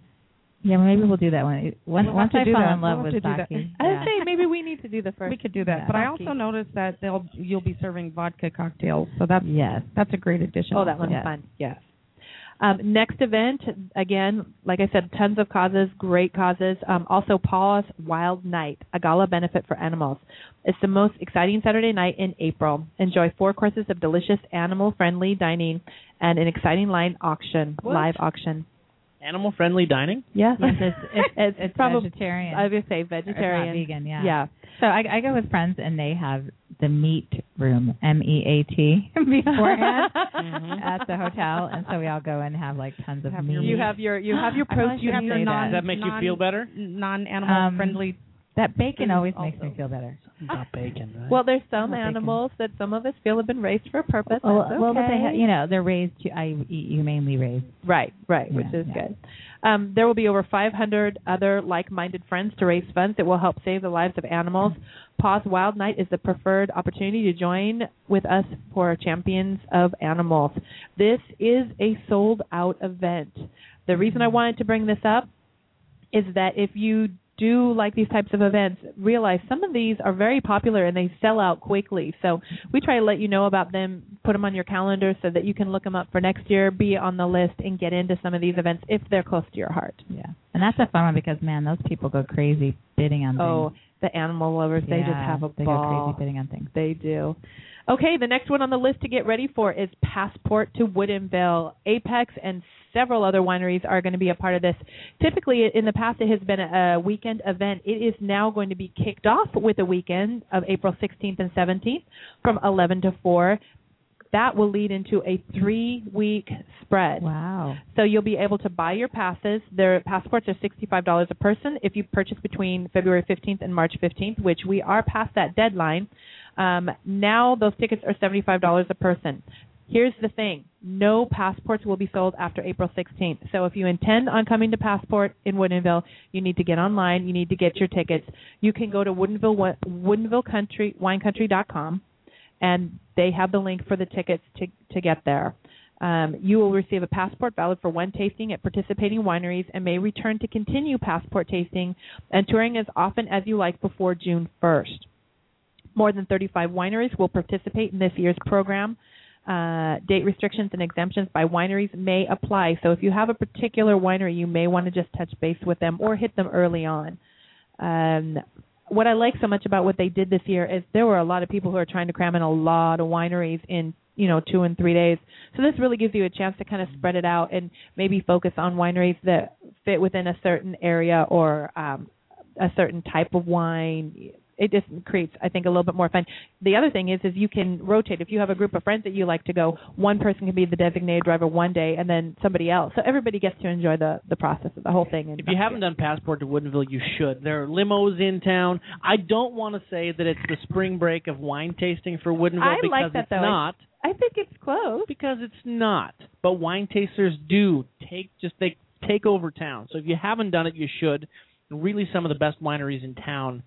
Yeah, maybe we'll do that one. Once, We'll once I fall that. in love We'll with to do that. sake. I yeah. would say maybe we need to do the first. We could do that, Yeah. but I also noticed that they'll you'll be serving vodka cocktails, so that's Yes. that's a great addition. Oh, that one's Yes. fun. Yes. Um, next event, again, like I said, tons of causes, great causes. Um, also, Paws Wild Night, a gala benefit for animals. It's the most exciting Saturday night in April. Enjoy four courses of delicious animal-friendly dining and an exciting line auction, What? live auction. Animal friendly dining? Yes, Yes, it's it's, it's, it's probably vegetarian. I would say Or not vegetarian. vegan, yeah. Yeah. So I, I go with friends and they have the meat room, M E A T, beforehand Mhm. at the hotel, and so we all go and have like tons of Have meat. your You have your you have your I probably protein. should have your non- Does that make you feel better? non-animal Um, friendly. That bacon always makes me feel better. Not bacon, right? Well, there's some Not bacon. animals that some of us feel have been raised for a purpose. Well, That's well, but they okay. ha- you know they're raised. To, I eat humanely raised. Right, right, which is yeah. good. Um, there will be over 500 other like-minded friends to raise funds that will help save the lives of animals. Paws Wild Night is the preferred opportunity to join with us for Champions of Animals. This is a sold-out event. The reason I wanted to bring this up is that if you do like these types of events, realize some of these are very popular and they sell out quickly. So we try to let you know about them, put them on your calendar so that you can look them up for next year, be on the list, and get into some of these events if they're close to your heart. Yeah, and that's a fun one because man, those people go crazy bidding on Oh, things. The animal lovers, they just have a they ball. go crazy bidding on things. They do. Okay, the next one on the list to get ready for is Passport to Woodinville. Apex and several other wineries are going to be a part of this. Typically, in the past, it has been a weekend event. It is now going to be kicked off with a weekend of April 16th and 17th from 11 to 4. That will lead into a three-week spread. Wow. So you'll be able to buy your passes. Their passports are $65 a person if you purchase between February 15th and March 15th, which we are past that deadline. Um, now those tickets are $75 a person. Here's the thing. No passports will be sold after April 16th. So if you intend on coming to Passport in Woodinville, you need to get online. You need to get your tickets. You can go to Woodinville, Woodinville Country, winecountry.com and they have the link for the tickets to to get there. Um, you will receive a passport valid for one tasting at participating wineries and may return to continue passport tasting and touring as often as you like before June 1st. More than 35 wineries will participate in this year's program. Uh, date restrictions and exemptions by wineries may apply. So if you have a particular winery, you may want to just touch base with them or hit them early on. Um, what I like so much about what they did this year is there were a lot of people who are trying to cram in a lot of wineries in you know two and three days. So this really gives you a chance to kind of spread it out and maybe focus on wineries that fit within a certain area or um, a certain type of wine. It just creates, I think, a little bit more fun. The other thing is, is you can rotate. If you have a group of friends that you like to go, one person can be the designated driver one day, and then somebody else. So everybody gets to enjoy the the process of the whole thing. And If you haven't done Passport to Woodinville, you should. There are limos in town. I don't want to say that it's the spring break of wine tasting for Woodinville I because like that, it's though. not. I think it's close. Because it's not. But wine tasters do take just they take over town. So if you haven't done it, you should. Really, some of the best wineries in town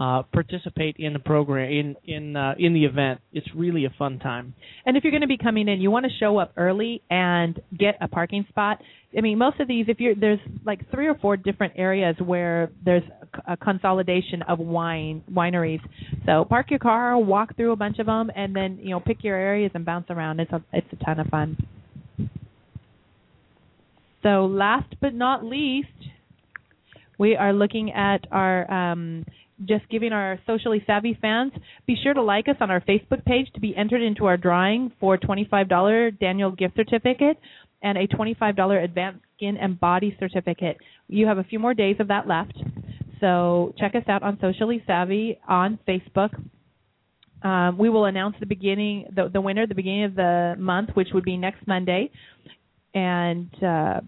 uh, participate in the program in in uh, in the event. It's really a fun time. And if you're going to be coming in, you want to show up early and get a parking spot. I mean, most of these, if you're there's like three or four different areas where there's a consolidation of wine wineries. So park your car, walk through a bunch of them, and then you know pick your areas and bounce around. It's a it's a ton of fun. So last but not least, we are looking at our um, just giving our socially savvy fans. Be sure to like us on our Facebook page to be entered into our drawing for $25 Daniel gift certificate and a $25 advanced skin and body certificate. You have a few more days of that left. So check us out on Socially Savvy on Facebook. Um, we will announce the beginning, the, the winner, the beginning of the month, which would be next Monday. And uh,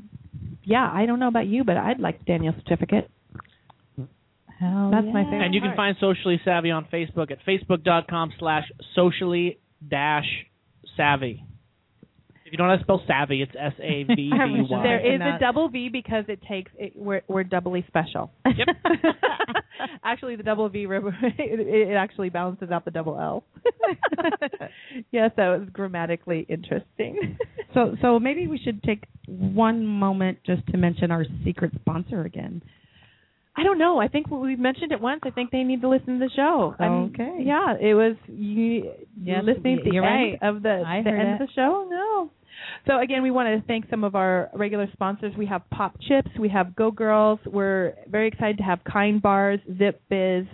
yeah, I don't know about you, but I'd like the Daniel certificate. Hell That's my favorite. And you can find Socially Savvy on Facebook at facebook.com slash socially dash savvy. If you don't know how to spell savvy, it's S A V V Y. There is a double V because it takes it, we're we're doubly special. Yep. actually, the double V it, it actually balances out the double L. yeah, so it's grammatically interesting. So so maybe we should take one moment just to mention our secret sponsor again. I don't know. I think we mentioned it once. I think they need to listen to the show. I'm- Okay. yeah, it was you Yes, listening to the end right. of the the end of the show. No. So again, we want to thank some of our regular sponsors. We have Pop Chips, we have Go Girls. We're very excited to have Kind Bars, Zipfizz.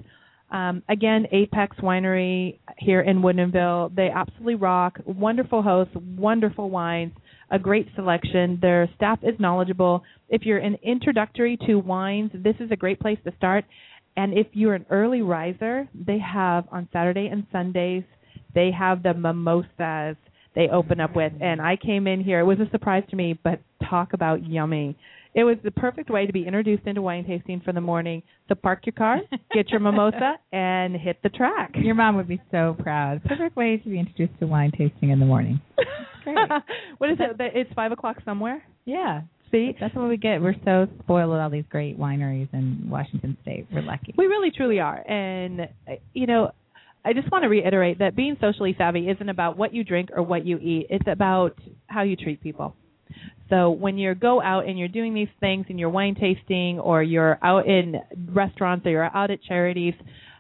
Um, again, Apex Winery here in Woodinville. They absolutely rock. Wonderful hosts, wonderful wines, a great selection. Their staff is knowledgeable. If you're an introductory to wines, this is a great place to start. And if you're an early riser, they have on Saturday and Sundays, they have the mimosas they open up with. And I came in here, it was a surprise to me, but talk about yummy. It was the perfect way to be introduced into wine tasting for the morning. So park your car, get your mimosa, and hit the track. Your mom would be so proud. Perfect way to be introduced to wine tasting in the morning. Great. what is it? It's five o'clock somewhere. Yeah. See, That's what we get. We're so spoiled with all these great wineries in Washington State. We're lucky. We really truly are. And, uh, you know, I just want to reiterate that being socially savvy isn't about what you drink or what you eat, it's about how you treat people. So when you go out and you're doing these things and you're wine tasting or you're out in restaurants or you're out at charities,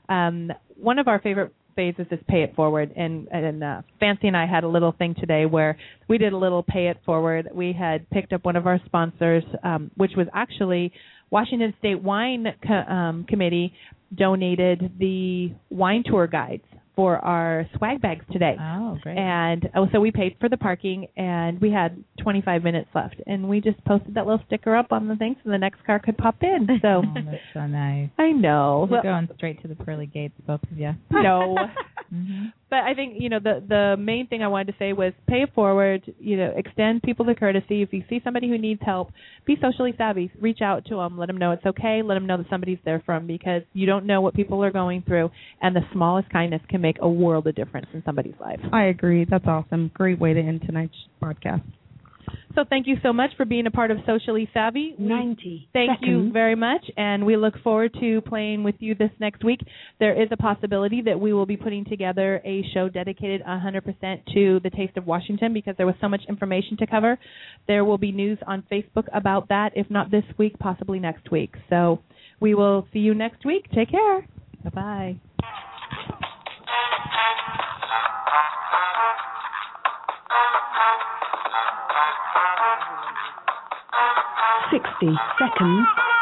um, one of our favorite phases is pay it forward. And, and uh, Fancy and I had a little thing today where we did a little pay it forward. We had picked up one of our sponsors, um, which was actually Washington State Wine Co- um, Committee donated the wine tour guides for our swag bags today. Oh, great. And oh, so we paid for the parking, and we had 25 minutes left, and we just posted that little sticker up on the thing so the next car could pop in. So oh, that's so nice. I know, You're going straight to the pearly gates, both of you. no, hmm but I think you know the the main thing I wanted to say was pay it forward. You know, extend people the courtesy. If you see somebody who needs help, be socially savvy. Reach out to them. Let them know it's okay. Let them know that somebody's there for them because you don't know what people are going through, and the smallest kindness can make a world of difference in somebody's life. I agree. That's awesome. Great way to end tonight's podcast. So thank you so much for being a part of Socially Savvy. We 90 Thank you very much, and we look forward to playing with you this next week. There is a possibility that we will be putting together a show dedicated 100% to the Taste of Washington because there was so much information to cover. There will be news on Facebook about that, if not this week, possibly next week. So we will see you next week. Take care. Bye bye. Sixty seconds.